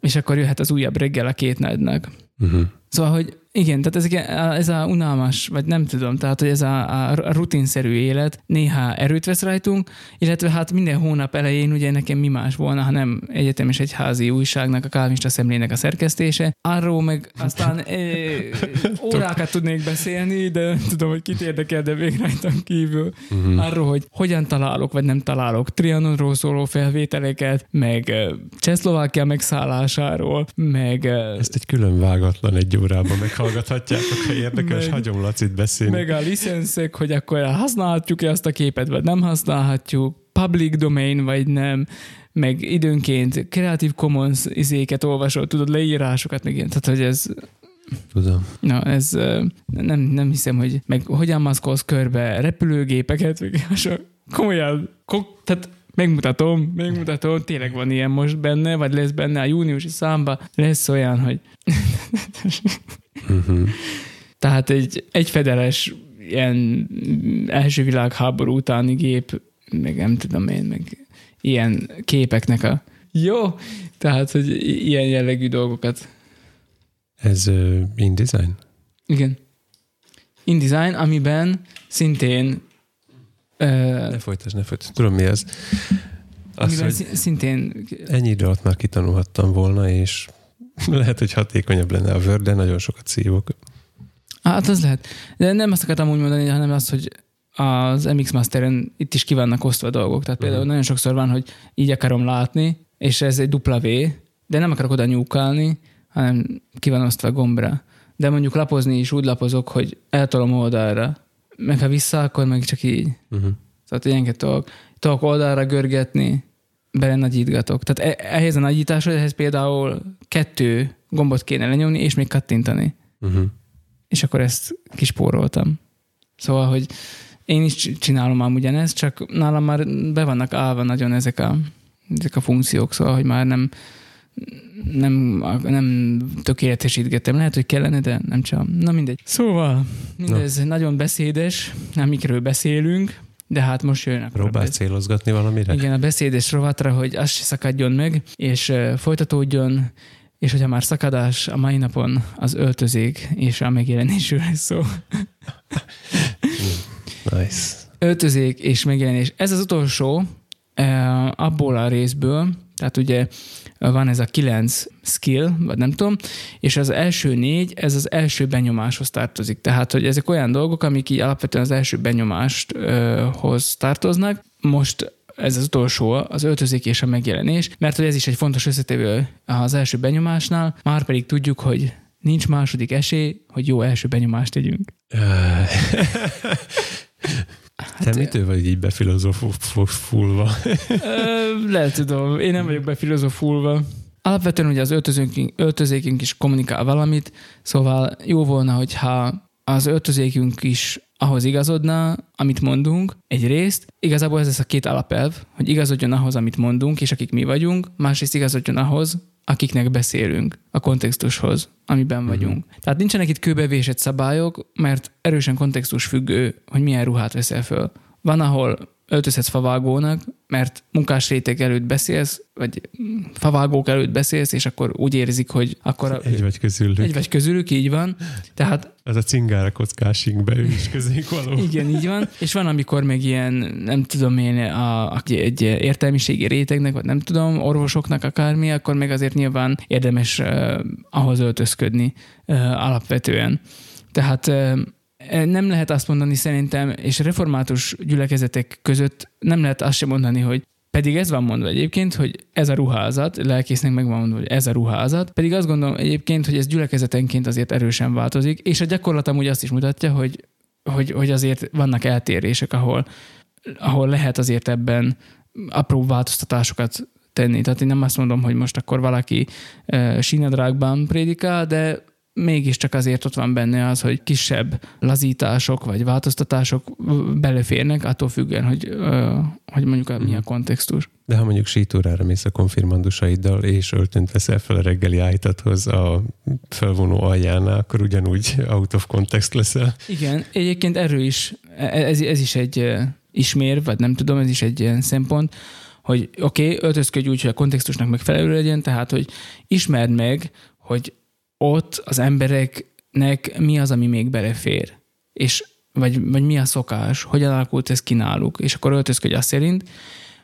és akkor jöhet az újabb reggel a két nagynak. Uh-huh. Szóval, hogy igen, tehát ez, ez a unalmas, vagy nem tudom, tehát hogy ez a, a rutinszerű élet néha erőt vesz rajtunk, illetve hát minden hónap elején ugye nekem mi más volna, ha nem egyetemes egyházi újságnak, a Kálvinista szemlének a szerkesztése. Arról meg aztán [LAUGHS] e, órákat tudnék beszélni, de tudom, hogy kit érdekel, de még rajtam kívül. Uh-huh. Arról, hogy hogyan találok, vagy nem találok Trianonról szóló felvételeket, meg eh, Csehszlovákia megszállásáról, meg eh, Ezt egy külön vágatlan egy órában meghallgathatjátok, ha érdekes, Meg- hagyom Lacit beszélni. meg a licenszek, hogy akkor használhatjuk-e azt a képet, vagy nem használhatjuk, public domain, vagy nem, meg időnként Creative Commons izéket olvasol, tudod, leírásokat, meg ilyen. Tehát, hogy ez, Tudom. na, ez nem, nem hiszem, hogy meg hogyan maszkolsz körbe repülőgépeket, meg [LAUGHS] hasonló. komolyan, ko- tehát megmutatom, megmutatom, tényleg van ilyen most benne, vagy lesz benne a júniusi számba, lesz olyan, hogy Uh-huh. Tehát egy egyfedeles ilyen első világháború utáni gép, meg nem tudom én, meg ilyen képeknek a jó, tehát, hogy ilyen jellegű dolgokat. Ez uh, InDesign? Igen. InDesign, amiben szintén Ne folytasd, ne folytasd. Tudom mi ez. Az, amiben hogy szí- szintén ennyi idő alatt már kitanulhattam volna, és [LAUGHS] lehet, hogy hatékonyabb lenne a Word, de nagyon sokat szívok. Hát az lehet. De nem azt akartam úgy mondani, hanem azt, hogy az MX Masteren itt is ki vannak osztva dolgok. Tehát például Mhm. nagyon sokszor van, hogy így akarom látni, és ez egy dupla V, de nem akarok oda nyúkálni, hanem ki van osztva gombra. de mondjuk lapozni is úgy lapozok, hogy eltolom oldalra, meg ha vissza, akkor meg csak így. Uh-huh. Tehát ilyenket tudok, tudok oldalra görgetni, bele nagyítgatok. Tehát e- ehhez a nagyításhoz, ehhez például kettő gombot kéne lenyomni, és még kattintani. Uh-huh. És akkor ezt kispóroltam. Szóval, hogy én is csinálom ám ugyanezt, csak nálam már be vannak állva nagyon ezek a, ezek a funkciók, szóval, hogy már nem, nem, nem tökéletesítgettem. Lehet, hogy kellene, de nem csak. Na mindegy. Szóval, mindez Na. nagyon beszédes, nem mikről beszélünk, de hát most jönnek. Próbálsz célozgatni valamire? Igen, a beszédes rovatra, hogy az se szakadjon meg, és folytatódjon, és hogyha már szakadás, a mai napon az öltözék és a megjelenésről szó. [LAUGHS] nice. Öltözék és megjelenés. Ez az utolsó abból a részből, tehát ugye van ez a kilenc skill, vagy nem tudom, és az első négy, ez az első benyomáshoz tartozik. Tehát, hogy ezek olyan dolgok, amik így alapvetően az első benyomásthoz tartoznak. Most ez az utolsó, az öltözék és a megjelenés, mert hogy ez is egy fontos összetevő az első benyomásnál, már pedig tudjuk, hogy nincs második esély, hogy jó első benyomást tegyünk. [LAUGHS] [LAUGHS] Hát, Te mitől vagy így befilozofulva? Lehet tudom, én nem vagyok befilozofulva. Alapvetően ugye az öltözékünk, öltözékünk is kommunikál valamit, szóval jó volna, hogyha az öltözékünk is ahhoz igazodna, amit mondunk, egyrészt. Igazából ez lesz a két alapelv, hogy igazodjon ahhoz, amit mondunk, és akik mi vagyunk, másrészt igazodjon ahhoz, akiknek beszélünk, a kontextushoz, amiben uh-huh. vagyunk. Tehát nincsenek itt kőbevésett szabályok, mert erősen kontextus függő, hogy milyen ruhát veszel föl. Van, ahol öltözhetsz favágónak, mert munkás réteg előtt beszélsz, vagy favágók előtt beszélsz, és akkor úgy érzik, hogy akkor... A, egy vagy közülük. Egy vagy közülük, így van. Tehát... Az a cingára kockásig ő is [LAUGHS] közénk való. Igen, így van. És van, amikor még ilyen, nem tudom én, a, a, egy értelmiségi rétegnek, vagy nem tudom, orvosoknak akármi, akkor meg azért nyilván érdemes uh, ahhoz öltözködni uh, alapvetően. Tehát nem lehet azt mondani szerintem, és református gyülekezetek között nem lehet azt sem mondani, hogy pedig ez van mondva egyébként, hogy ez a ruházat, lelkésznek meg van mondva, hogy ez a ruházat, pedig azt gondolom egyébként, hogy ez gyülekezetenként azért erősen változik, és a gyakorlat amúgy azt is mutatja, hogy, hogy, hogy azért vannak eltérések, ahol, ahol lehet azért ebben apró változtatásokat tenni. Tehát én nem azt mondom, hogy most akkor valaki uh, sínadrágban prédikál, de mégiscsak azért ott van benne az, hogy kisebb lazítások vagy változtatások beleférnek, attól függően, hogy, hogy mondjuk a, mi a mhm. kontextus. De ha mondjuk sítúrára mész a konfirmandusaiddal, és öltönt veszel fel a reggeli ájtathoz a felvonó aljánál, akkor ugyanúgy out of context leszel. Igen, egyébként erről is, ez, ez is egy ismér, vagy nem tudom, ez is egy ilyen szempont, hogy oké, okay, öltözködj úgy, hogy a kontextusnak megfelelő legyen, tehát, hogy ismerd meg, hogy ott az embereknek mi az, ami még belefér, és vagy, vagy mi a szokás, hogyan alakult ez ki náluk, és akkor öltözködj azt szerint.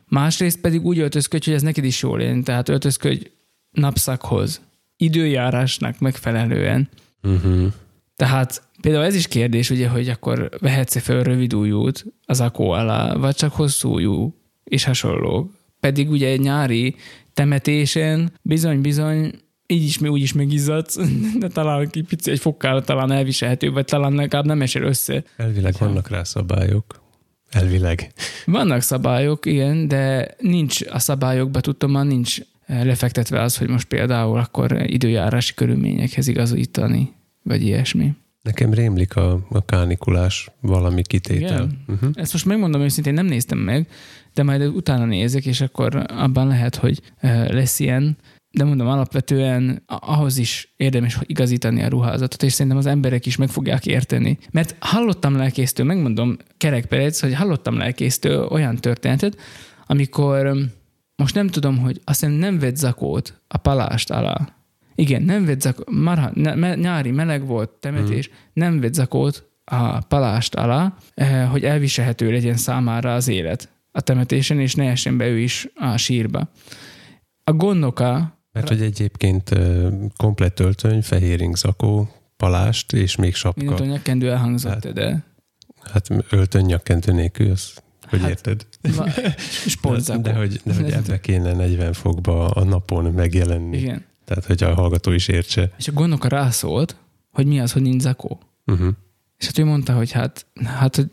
Másrészt pedig úgy öltözködj, hogy ez neked is jól jön, tehát öltözködj napszakhoz, időjárásnak megfelelően. Uh-huh. Tehát például ez is kérdés, ugye, hogy akkor vehetsz-e fel rövid ujjút az akó alá, vagy csak hosszú ujjú, és hasonló. Pedig ugye egy nyári temetésen bizony-bizony így is, úgy is megizzadsz, [LAUGHS] de talán egy pici, egy fokkal talán elviselhető, vagy talán legalább nem esel össze. Elvileg ja. vannak rá szabályok. Elvileg. Vannak szabályok, igen, de nincs a szabályokban, tudom, már nincs eh, lefektetve az, hogy most például akkor időjárási körülményekhez igazítani, vagy ilyesmi. Nekem rémlik a, a kánikulás valami kitétel. Uh-huh. Ezt most megmondom őszintén, nem néztem meg, de majd utána nézek, és akkor abban lehet, hogy eh, lesz ilyen de mondom, alapvetően ahhoz is érdemes igazítani a ruházatot, és szerintem az emberek is meg fogják érteni. Mert hallottam lelkésztől, megmondom kerekperec, hogy hallottam lelkésztől olyan történetet, amikor most nem tudom, hogy azt hiszem nem vett zakót a palást alá. Igen, nem vett zakót, marha, ne, nyári meleg volt, temetés, hmm. nem vett zakót a palást alá, eh, hogy elviselhető legyen számára az élet a temetésen, és ne essen be ő is a sírba. A gondoka mert hogy egyébként komplett öltöny, fehér zakó, palást és még sapka. Mindent a nyakkendő elhangzott, hát, de... Hát öltöny nyakkendő nélkül, az hogy hát, érted? Sportzakó. [LAUGHS] De, de, hogy, de hogy ebbe kéne 40 fokba a napon megjelenni. Igen. Tehát, hogy a hallgató is értse. És a gondoka rászólt, hogy mi az, hogy nincs zakó. Uh-huh. És hát ő mondta, hogy hát, hát hogy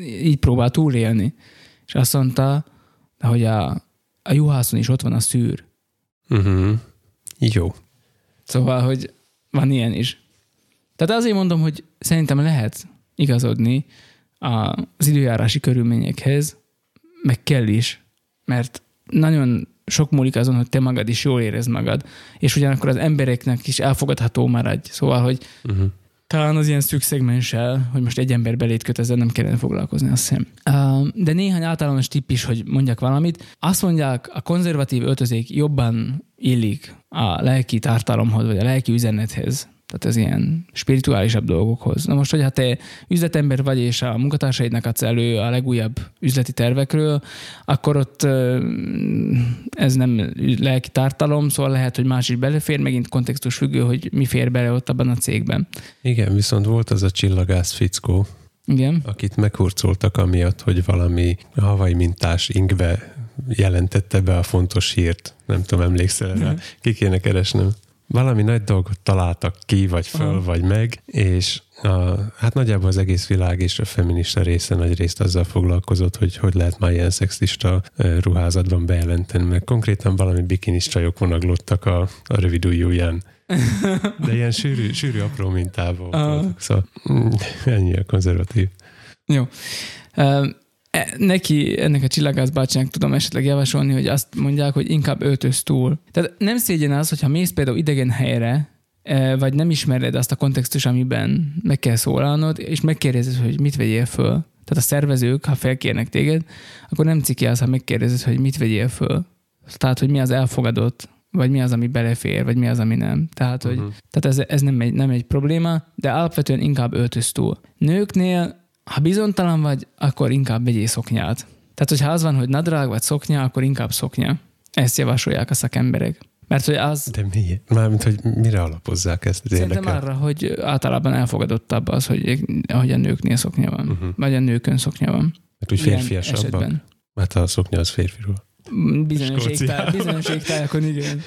így próbál túlélni. És azt mondta, hogy a, a juhászon is ott van a szűr. Uh-huh. Jó. Szóval, hogy van ilyen is. Tehát azért mondom, hogy szerintem lehet igazodni az időjárási körülményekhez, meg kell is, mert nagyon sok múlik azon, hogy te magad is jól érez magad, és ugyanakkor az embereknek is elfogadható maradj. Szóval, hogy Uh-huh. Talán az ilyen szűk hogy most egy ember belét köt, ezzel nem kellene foglalkozni, azt hiszem. De néhány általános tipp is, hogy mondjak valamit. Azt mondják, a konzervatív öltözék jobban illik a lelki tartalomhoz, vagy a lelki üzenethez. Tehát ez ilyen spirituálisabb dolgokhoz. Na most, hogyha te üzletember vagy, és a munkatársaidnak adsz elő a legújabb üzleti tervekről, akkor ott ez nem lelki tartalom, szóval lehet, hogy más is belefér, megint kontextus függő, hogy mi fér bele ott abban a cégben. Igen, viszont volt az a csillagász fickó, Igen. akit meghurcoltak amiatt, hogy valami havai mintás ingbe jelentette be a fontos hírt. Nem tudom, emlékszel rá? Ki kéne keresnem. Valami nagy dolgot találtak ki, vagy föl, Aha. vagy meg, és a, hát nagyjából az egész világ és a feminista része nagy részt azzal foglalkozott, hogy hogy lehet már ilyen szexista ruházatban bejelenteni, mert konkrétan valami bikinis csajok vonaglottak a, a rövid ujjúján. [LAUGHS] De ilyen sűrű, sűrű apró Aha. voltak. Szóval mm, ennyi a konzervatív. Jó. E- Neki, ennek a csillagász bácsinak tudom esetleg javasolni, hogy azt mondják, hogy inkább öltöz túl. Tehát nem szégyen az, hogyha mész például idegen helyre, e, vagy nem ismered azt a kontextus, amiben meg kell szólalnod, és megkérdezed, hogy mit vegyél föl. Tehát a szervezők, ha felkérnek téged, akkor nem ciki az, ha megkérdezed, hogy mit vegyél föl. Tehát, hogy mi az elfogadott, vagy mi az, ami belefér, vagy mi az, ami nem. Tehát, hogy Mhm. tehát ez, ez nem, egy, nem egy probléma, de alapvetően inkább öltöz túl. Nőknél, ha bizonytalan vagy, akkor inkább vegyél szoknyát. Tehát, hogyha az van, hogy nadrág vagy szoknya, akkor inkább szoknya. Ezt javasolják a szakemberek. Mert hogy az De mi? Mármint, hogy mire alapozzák ezt? Ez szerintem érdekel. arra, hogy általában elfogadottabb az, hogy, hogy a nőknél szoknya van. Uh-huh. Vagy a nőkön szoknya van. Mert úgy férfiasabbak. Hát a szoknya az férfiról. Bizonyos, égtáj, bizonyos égtájakon, igen.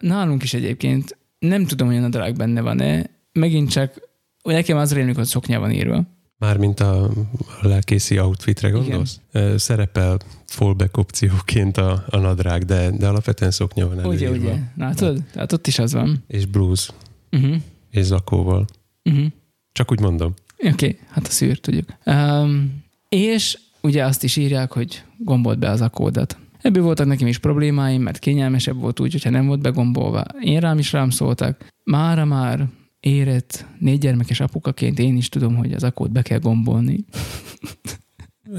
Nálunk is egyébként nem tudom, hogy a nadrág benne van-e. Megint csak, nekem az rémlik, hogy szoknya van írva. Mármint a, a lelkészi outfitre gondolsz? Igen. Szerepel fallback opcióként a, a nadrág, de, de alapvetően szoknya van Ugye, előírva. ugye? Látod? Tehát ott is az van. És blues, Uh-huh. és zakóval. Uh-huh. Csak úgy mondom. Oké, okay, hát a szűr, tudjuk. Um, és ugye azt is írják, hogy gombolt be az akódat. Ebből voltak nekem is problémáim, mert kényelmesebb volt úgy, hogyha nem volt begombolva. Én rám is rám szóltak. Mára már érett négy gyermekes apukaként én is tudom, hogy az akót be kell gombolni.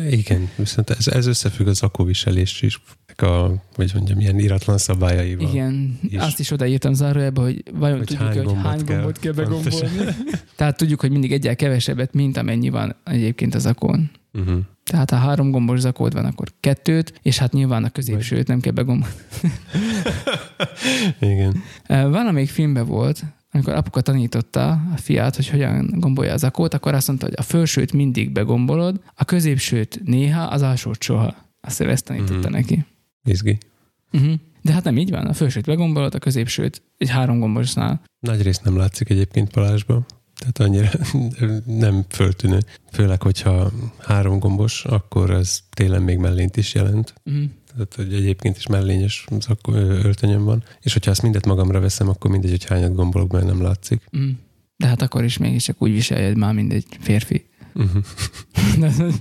Igen, viszont ez, ez összefügg az zakóviselés is, a, vagy mondjam, ilyen iratlan szabályaival. Igen, is. azt is odaírtam zárójelbe, hogy vajon Hogy tudjuk, hány hogy hány kell. gombot kell Pontosan. begombolni. Tehát tudjuk, hogy mindig egyel kevesebbet, mint amennyi van egyébként az akón. Uh-huh. Tehát ha három gombos zakód van, akkor kettőt, és hát nyilván a középsőt nem kell begombolni. Igen. [LAUGHS] Valamelyik filmben volt, amikor apuka tanította a fiát, hogy hogyan gombolja az akót, akkor azt mondta, hogy a felsőt mindig begombolod, a középsőt néha, az alsót soha. Azt hiszem, ezt tanította Mhm. neki. Izgi. Uh-huh. De hát nem így van, a felsőt begombolod, a középsőt egy három gombosnál. Nagy rész nem látszik egyébként Balázsban. Tehát annyira [LAUGHS] nem föltűnő. Főleg, hogyha három gombos, akkor ez télen még mellényt is jelent. Uh-huh. Tehát, hogy egyébként is mellényes zak- ö, öltönyöm van. És hogyha ezt mindet magamra veszem, akkor mindegy, hogy hányat gombolok, mert nem látszik. Uh-huh. De hát akkor is mégiscsak úgy viseljed már, mint egy férfi. Uh-huh. [LAUGHS]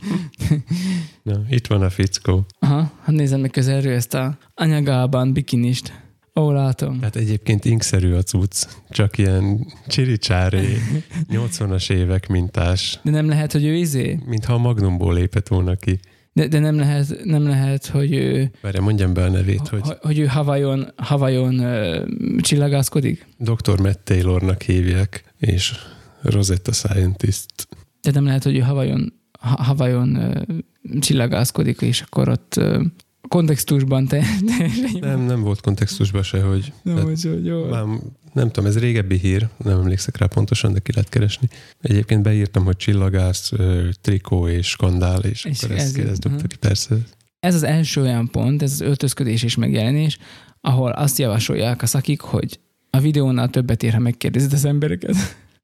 Na, itt van a fickó. Aha, hát nézem meg közelről ezt a anyagában bikinist. Ó, látom. Hát egyébként inkszerű a cucc, csak ilyen csiricsári, [LAUGHS] 80-as évek mintás, De nem lehet, hogy ő izé? mintha a Magnumból lépett volna ki. De, de nem, lehet, nem lehet, hogy ő, Várja, mondjam be a nevét, hogy hogy, ő Havajon, Havajon uh, csillagászkodik? Dr. Matt Taylornak hívják, és Rosetta Scientist. De nem lehet, hogy ő Havajon, Ha- Havajon uh, csillagászkodik, és akkor ott uh, kontextusban te... te Nem, nem volt kontextusban se, hogy nem, tehát hogy, hogy jó. Már nem tudom, ez régebbi hír, nem emlékszek rá pontosan, de ki lehet keresni. Egyébként beírtam, hogy csillagász, trikó és skandál, és, És akkor ez ezt kérdeztük, aha. hogy persze. Ez az első olyan pont, ez az öltözködés és megjelenés, ahol azt javasolják a szakik, hogy a videónál többet ér, ha megkérdezed az embereket.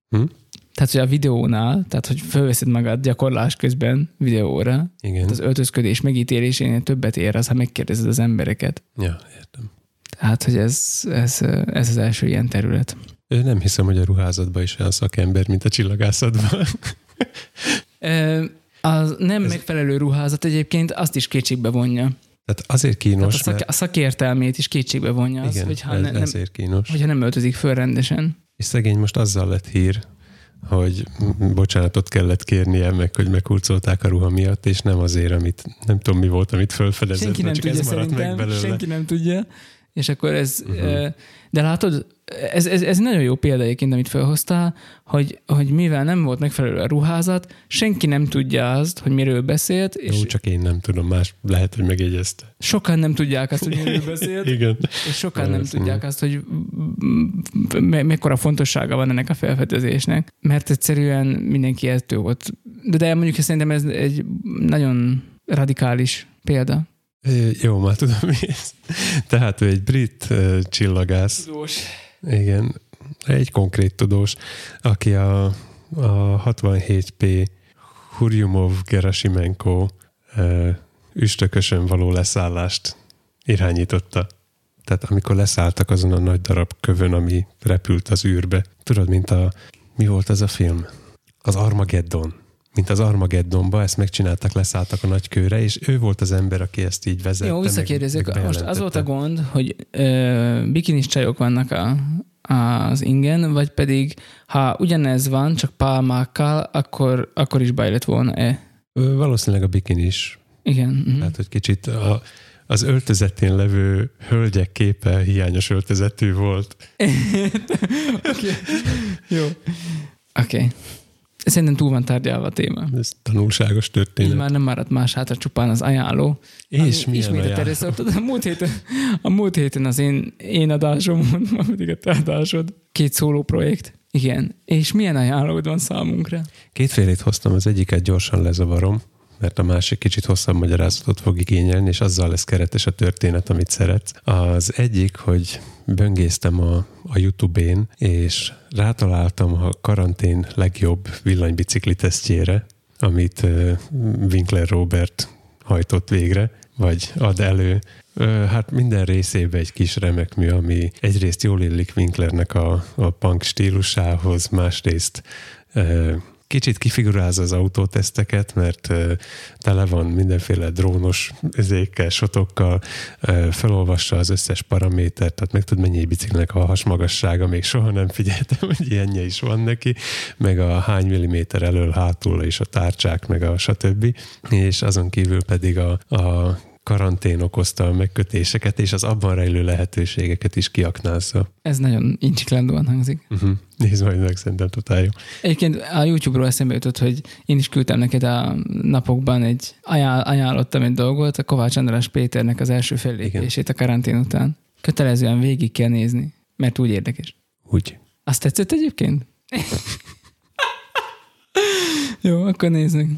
Hm? Tehát, hogy a videónál, tehát, hogy felveszed magad gyakorlás közben videóra, Igen. az öltözködés megítélésénél többet ér az, ha megkérdezed az embereket. Ja, értem. Tehát, hogy ez, ez, ez az első ilyen terület. Ő nem hiszem, hogy a ruházatban is olyan szakember, mint a csillagászatban. Az nem ez... megfelelő ruházat egyébként azt is kétségbe vonja. Tehát azért kínos, Tehát a, szak, mert... a szakértelmét is kétségbe vonja az, Igen, hogyha, ez, ne, nem, kínos. hogyha nem öltözik föl rendesen. És szegény most azzal lett hír, hogy bocsánatot kellett kérnie, meg hogy meghurcolták a ruha miatt, és nem azért, amit nem tudom mi volt, amit felfedezett, Senki nem csak tudja ez maradt meg belőle. senki nem tudja. És akkor ez, uh-huh. de látod, ez, ez, ez nagyon jó példa egyébként, amit felhoztál, hogy, hogy mivel nem volt megfelelő a ruházat, senki nem tudja azt, hogy miről beszélt, és Jó, csak én nem tudom, más lehet, hogy megjegyezte. sokan nem tudják azt, hogy miről [LAUGHS] beszélt, Igen. és sokan nem Valószínű. tudják azt, hogy me- mekkora fontossága van ennek a felfedezésnek, mert egyszerűen mindenki ettől volt. De, de mondjuk szerintem ez egy nagyon radikális példa. Jó, már tudom mi ez. Tehát ő egy brit ö, csillagász, Tudós. igen, egy konkrét tudós, aki a, a 67P Hurjumov Gerasimenko ö, üstökösön való leszállást irányította. Tehát amikor leszálltak azon a nagy darab kövön, ami repült az űrbe. Tudod, mint a... Mi volt az a film? Az Armageddon. Mint az Armageddonba, ezt megcsináltak, leszálltak a nagy kőre, és ő volt az ember, aki ezt így vezette. Jó, meg Most az volt a gond, hogy ö, bikinis csajok vannak a, az ingen, vagy pedig ha ugyanez van, csak pálmákkal, akkor, akkor is baj lett volna-e? Valószínűleg a bikin is. Igen. mhm. Tehát, hogy kicsit a, az öltözetén levő hölgyek képe hiányos öltözetű volt. [LAUGHS] Oké. Jó. Oké. Okay. Szerintem túl van tárgyalva a téma. Ez tanulságos Így történet. már nem maradt más hátra, csupán az ajánló. És milyen Ismét a. A múlt héten, a múlt héten az én, én adásom, [LAUGHS] ma pedig a te adásod. Két szóló projekt. Igen. És milyen ajánlód van számunkra? Kétfélét hoztam, az egyiket gyorsan lezavarom, mert a másik kicsit hosszabb magyarázatot fog igényelni, és azzal lesz keretes a történet, amit szeretsz. Az egyik, hogy böngésztem a, a YouTube-én, és rátaláltam a karantén legjobb villanybicikli tesztjére, amit uh, Winkler Robert hajtott végre, vagy ad elő. Hát minden részében egy kis remek mű, ami egyrészt jól illik Winklernek a, a punk stílusához, másrészt kicsit kifigurázza az autóteszteket, mert tele van mindenféle drónos üzékkel, sotokkal, felolvassa az összes paramétert, tehát meg tud mennyi egy biciklinek a hasmagassága, még soha nem figyeltem, [LAUGHS] hogy ilyenje is van neki, meg a hány milliméter elől, hátul és a tárcsák, meg a stb. És azon kívül pedig a, a karantén okozta a megkötéseket, és az abban rejlő lehetőségeket is kiaknázza. Ez nagyon incsiklendóan hangzik. Uh-huh. Nézd majd meg, szerintem totál jó. Egyébként a YouTube-ról eszembe jutott, hogy én is küldtem neked a napokban egy, ajánl, ajánlottam egy dolgot, a Kovács András Péternek az első fellépését a karantén után. Kötelezően végig kell nézni, mert úgy érdekes. Úgy. Azt tetszett egyébként? [LAUGHS] Jó, akkor nézzük.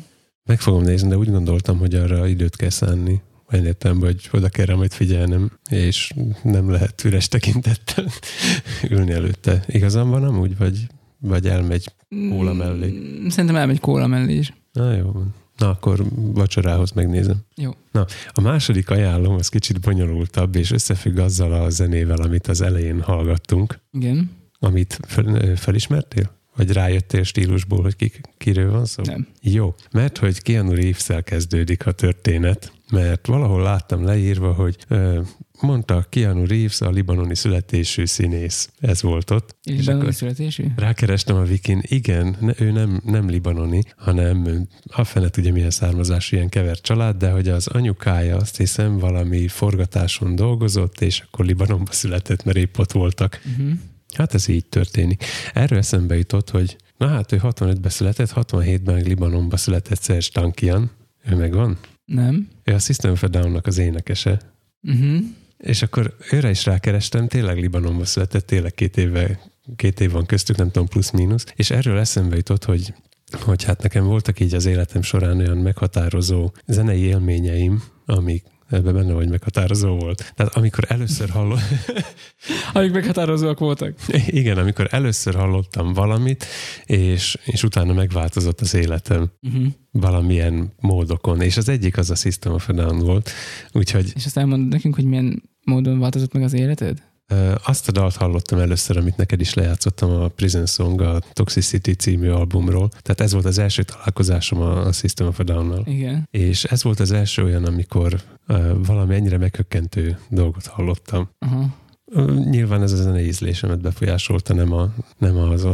Meg fogom nézni, de úgy gondoltam, hogy arra időt kell szánni. Értelemben, hogy oda kell majd figyelnem, és nem lehet üres tekintettel [LAUGHS] ülni előtte. Igazam van amúgy, vagy, vagy elmegy? Kóla mellé. Mm, Szerintem elmegy kóla mellé is. Na jó. Na akkor vacsorához megnézem. Jó. Na, a második ajánlom az kicsit bonyolultabb, és összefügg azzal a zenével, amit az elején hallgattunk, Igen. amit fel, felismertél? Vagy rájöttél stílusból, hogy ki, kiről van szó? Nem. Jó, mert hogy Keanu reeves kezdődik a történet, mert valahol láttam leírva, hogy ö, mondta Keanu Reeves a libanoni születésű színész. Ez volt ott. Akkor születésű? rákerestem a Wikin, igen, ne, ő nem, nem libanoni, hanem a fene tudja milyen származású ilyen kevert család, de hogy az anyukája azt hiszem valami forgatáson dolgozott, és akkor Libanonba született, mert épp ott voltak. Uh-huh. Hát ez így történik. Erről eszembe jutott, hogy na hát ő 65-ben született, 67-ben meg Libanonba született Serge Tankian. Ő meg van? Nem. Ő a System of Down-nak az énekese. Uh-huh. És akkor őre is rákerestem, tényleg Libanonba született, tényleg két éve, két év van köztük, nem tudom, plusz-mínusz. És erről eszembe jutott, hogy hogy hát nekem voltak így az életem során olyan meghatározó zenei élményeim, amik ebben benne vagy meghatározó volt. Tehát amikor először hallom... [LAUGHS] Amik meghatározóak voltak. Igen, amikor először hallottam valamit, és, és utána megváltozott az életem uh-huh. valamilyen módokon, és az egyik az a System of a Down volt, úgyhogy... És azt elmondod nekünk, hogy milyen módon változott meg az életed? Azt a dalt hallottam először, amit neked is lejátszottam a Prison Song, a Toxicity című albumról. Tehát ez volt az első találkozásom a System of a Down-nal. Igen. És ez volt az első olyan, amikor valami ennyire meghökkentő dolgot hallottam. Uh-huh. Nyilván ez a zene ízlésemet befolyásolta, nem, a, nem az,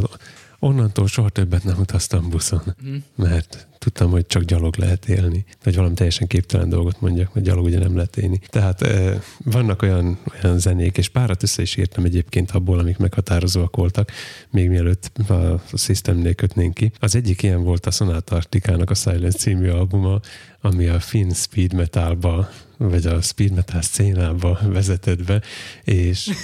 onnantól soha többet nem utaztam buszon, mm. mert tudtam, hogy csak gyalog lehet élni. Vagy valami teljesen képtelen dolgot mondjak, mert gyalog ugye nem lehet élni. Tehát e, vannak olyan, olyan zenék, és párat össze is írtam egyébként abból, amik meghatározóak voltak, még mielőtt a Systemnél kötnénk ki. Az egyik ilyen volt a Sonata Arctikának a Silence című albuma, ami a finn speed metalba, vagy a speed metal szcénába vezetett be, és [LAUGHS]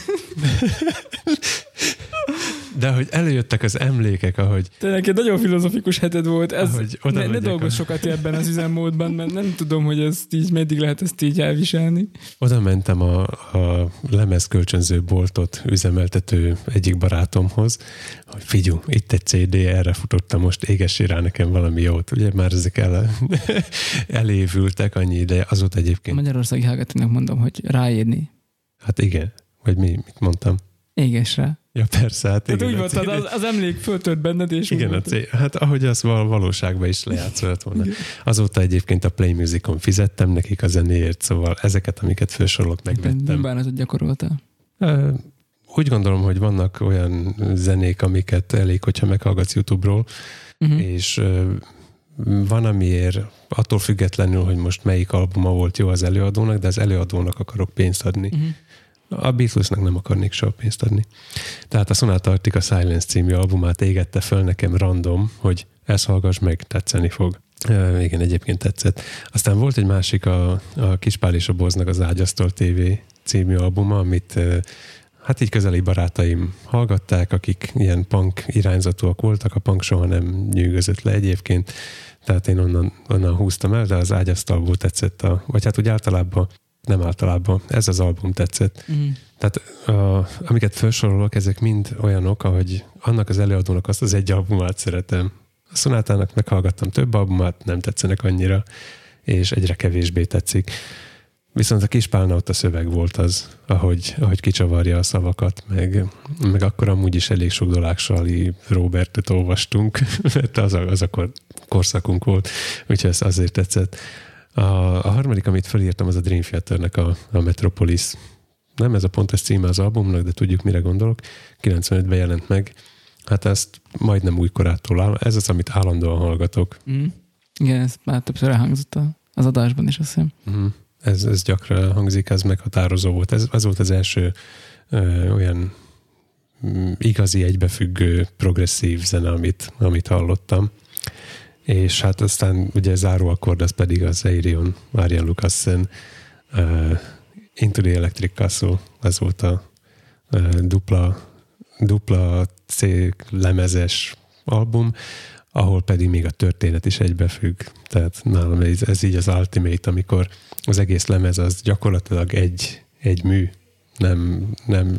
De hogy előjöttek az emlékek, ahogy... Te neked nagyon filozofikus heted volt. Ez, ne, ne dolgozz a... sokat ebben az üzemmódban, mert nem tudom, hogy ezt így, meddig lehet ezt így elviselni. Oda mentem a, a lemezkölcsönző boltot üzemeltető egyik barátomhoz, hogy figyú, itt egy CD, erre futottam most, égessé rá nekem valami jót. Ugye már ezek el, [LAUGHS] elévültek annyi ideje, azóta egyébként... Magyarországi hallgatónak mondom, hogy ráírni. Hát igen, vagy mi, mit mondtam? Éges rá. Ja persze, hát, hát igen. úgy volt, az, az emlék föltört benned, és Igen, a cél, hát ahogy az val- valóságban is lejátszott volna. Azóta egyébként a Play Musicon fizettem nekik a zenéért, szóval ezeket, amiket felsorolok, megvettem. Nem bánatot gyakoroltál? Úgy gondolom, hogy vannak olyan zenék, amiket elég, hogyha meghallgatsz YouTube-ról, uh-huh. és van, amiért attól függetlenül, hogy most melyik albuma volt jó az előadónak, de az előadónak akarok pénzt adni. Uh-huh a Beatlesnek nem akarnék soha pénzt adni. Tehát a Sonata Arctica Silence című albumát égette föl nekem random, hogy ezt hallgass meg, tetszeni fog. Uh, igen, egyébként tetszett. Aztán volt egy másik, a, a Kispál és a Boznak az Ágyasztól TV című albuma, amit uh, hát így közeli barátaim hallgatták, akik ilyen punk irányzatúak voltak, a punk soha nem nyűgözött le egyébként, tehát én onnan, onnan húztam el, de az ágyasztalból tetszett, a, vagy hát úgy általában nem általában. Ez az album tetszett. Mm. Tehát a, amiket felsorolok, ezek mind olyanok, ahogy annak az előadónak azt az egy albumát szeretem. A Szonátának meghallgattam több albumát, nem tetszenek annyira, és egyre kevésbé tetszik. Viszont a Kispálna ott a szöveg volt az, ahogy, ahogy kicsavarja a szavakat, meg, meg akkor amúgy is elég sok Doláksali Robertet olvastunk, [LAUGHS] mert az a, az a kor, korszakunk volt, úgyhogy ez azért tetszett. A, a harmadik, amit felírtam, az a Dream Theaternek a, a Metropolis. Nem ez a pontos címe az albumnak, de tudjuk, mire gondolok. 95-ben jelent meg. Hát ezt majdnem újkorától áll. Ez az, amit állandóan hallgatok. Mm. Igen, ez már többször elhangzott az adásban is, azt hiszem. Mm. Ez, ez gyakran hangzik, ez meghatározó volt. Ez, ez volt az első ö, olyan mm, igazi egybefüggő progresszív zene, amit, amit hallottam és hát aztán ugye záróakkord az pedig az Aerion, Marian Lucassen uh, Into the Electric Castle, ez volt a uh, dupla, dupla C lemezes album, ahol pedig még a történet is egybefügg. Tehát nálam ez, ez így az ultimate, amikor az egész lemez az gyakorlatilag egy, egy mű, nem, nem,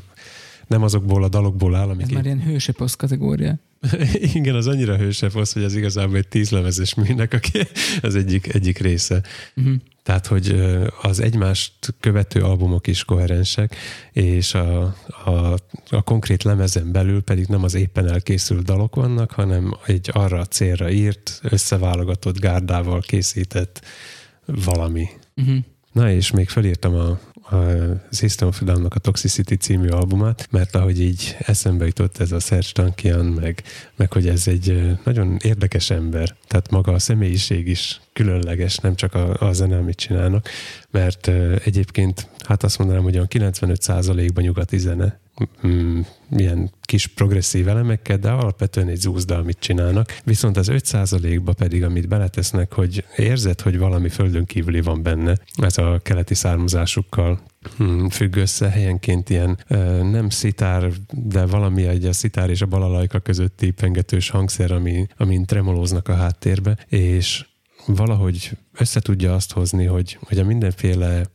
nem azokból a dalokból áll, amik... Ez már ilyen hőseposz kategória. [LAUGHS] Igen, az annyira hősebb az, hogy az igazából egy tízlemezes műnek, aki az egyik, egyik része. Uh-huh. Tehát, hogy az egymást követő albumok is koherensek, és a, a, a konkrét lemezen belül pedig nem az éppen elkészült dalok vannak, hanem egy arra a célra írt, összeválogatott gárdával készített valami. Uh-huh. Na és még felírtam a, a System of a Toxicity című albumát, mert ahogy így eszembe jutott ez a Serge Tankian, meg, meg hogy ez egy nagyon érdekes ember, tehát maga a személyiség is különleges, nem csak a, a zene, amit csinálnak, mert egyébként hát azt mondanám, hogy a 95%-ban nyugati zene, mm, ilyen kis progresszív elemekkel, de alapvetően egy zúzda, amit csinálnak. Viszont az 5%-ba pedig, amit beletesznek, hogy érzed, hogy valami földön kívüli van benne, ez a keleti származásukkal hmm, függ össze, helyenként ilyen nem szitár, de valami egy a szitár és a balalajka közötti pengetős hangszer, ami, amin tremolóznak a háttérbe, és valahogy összetudja azt hozni, hogy, hogy a mindenféle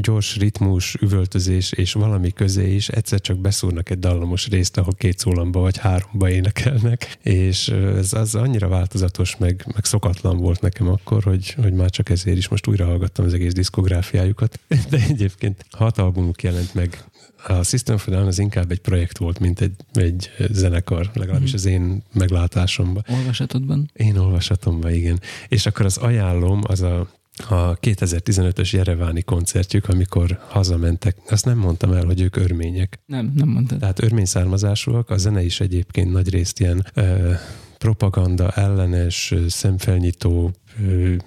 gyors ritmus, üvöltözés és valami közé is egyszer csak beszúrnak egy dallamos részt, ahol két szólamba vagy háromba énekelnek, és ez az annyira változatos, meg, meg szokatlan volt nekem akkor, hogy, hogy már csak ezért is most újra hallgattam az egész diszkográfiájukat. [LAUGHS] De egyébként hat albumuk jelent meg a System of Down az inkább egy projekt volt, mint egy, egy zenekar, legalábbis az én meglátásomban. Olvasatodban? Én olvasatomban, igen. És akkor az ajánlom, az a a 2015-ös Jereváni koncertjük, amikor hazamentek, azt nem mondtam el, hogy ők örmények. Nem, nem mondtad. Tehát örmény származásúak, a zene is egyébként nagy részt ilyen ö, propaganda ellenes, szemfelnyitó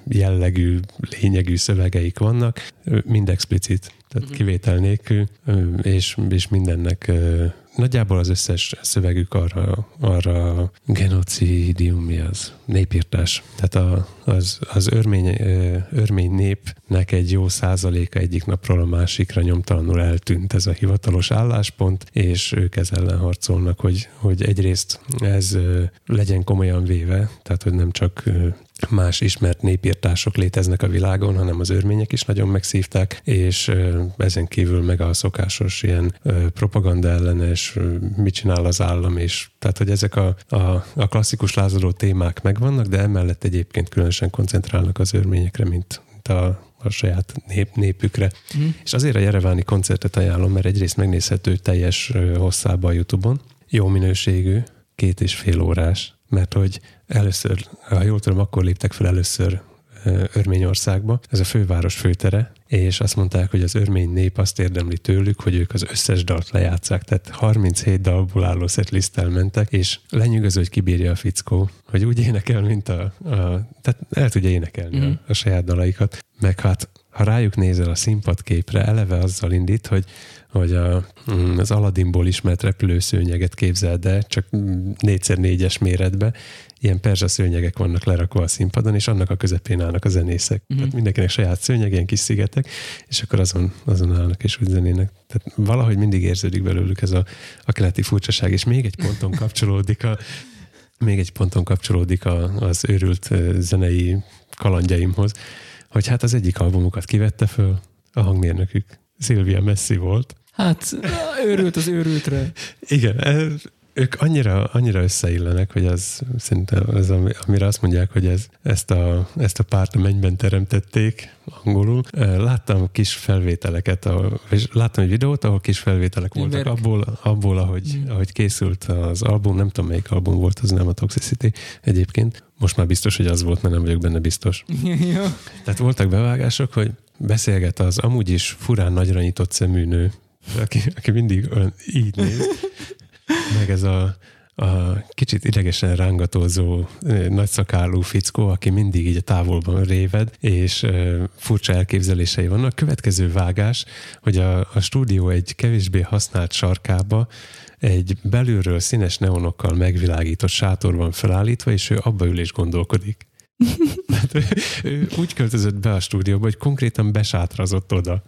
jellegű, lényegű szövegeik vannak, mind explicit tehát uh-huh. kivétel nélkül, és, és mindennek nagyjából az összes szövegük arra, arra genocidium, mi az? Népírtás. Tehát a, az, az örmény, örmény népnek egy jó százaléka egyik napról a másikra nyomtalanul eltűnt ez a hivatalos álláspont, és ők ez ellen harcolnak, hogy, hogy egyrészt ez legyen komolyan véve, tehát hogy nem csak más ismert népírtások léteznek a világon, hanem az örmények is nagyon megszívták, és ezen kívül meg a szokásos ilyen propaganda ellenes, mit csinál az állam, és tehát, hogy ezek a, a, a klasszikus lázadó témák megvannak, de emellett egyébként különösen koncentrálnak az örményekre, mint, mint a, a saját nép, népükre. Mm. És azért a Jereváni koncertet ajánlom, mert egyrészt megnézhető teljes hosszában a Youtube-on, jó minőségű, két és fél órás, mert hogy először, ha jól tudom, akkor léptek fel először Örményországba, ez a főváros főtere, és azt mondták, hogy az örmény nép azt érdemli tőlük, hogy ők az összes dalt lejátszák, tehát 37 dalból álló setlisztel mentek, és lenyűgöző, hogy kibírja a fickó, hogy úgy énekel, mint a, a tehát el tudja énekelni mm. a, a saját dalaikat, meg hát ha rájuk nézel a színpadképre, eleve azzal indít, hogy hogy a, mm, az Aladdinból ismert repülőszőnyeget képzeld el, csak négyszer négyes méretbe, ilyen perzsa szőnyegek vannak lerakva a színpadon, és annak a közepén állnak a zenészek. Uh-huh. Tehát mindenkinek saját szőnyeg, ilyen kis szigetek, és akkor azon, azon állnak és úgy zenének. Tehát valahogy mindig érződik belőlük ez a, a keleti furcsaság, és még egy ponton kapcsolódik a, még egy ponton kapcsolódik a, az őrült zenei kalandjaimhoz, hogy hát az egyik albumukat kivette föl, a hangmérnökük Szilvia Messi volt, Hát őrült az őrültre. Igen, ők annyira, annyira összeillenek, hogy az szerintem az, amire azt mondják, hogy ez, ezt, a, ezt a párt a mennyben teremtették angolul. Láttam kis felvételeket, és láttam egy videót, ahol kis felvételek voltak abból, abból ahogy, mm. ahogy készült az album, nem tudom melyik album volt, az nem a Toxicity egyébként. Most már biztos, hogy az volt, mert nem vagyok benne biztos. [LAUGHS] Tehát voltak bevágások, hogy beszélget az amúgy is furán nagyra nyitott szemű nő, aki, aki mindig olyan így néz, meg ez a, a kicsit idegesen rángatózó nagyszakálú fickó, aki mindig így a távolban réved, és furcsa elképzelései vannak. Következő vágás, hogy a, a stúdió egy kevésbé használt sarkába egy belülről színes neonokkal megvilágított sátor van felállítva, és ő abba ül és gondolkodik. [LAUGHS] hát, ő, ő úgy költözött be a stúdióba, hogy konkrétan besátrazott oda.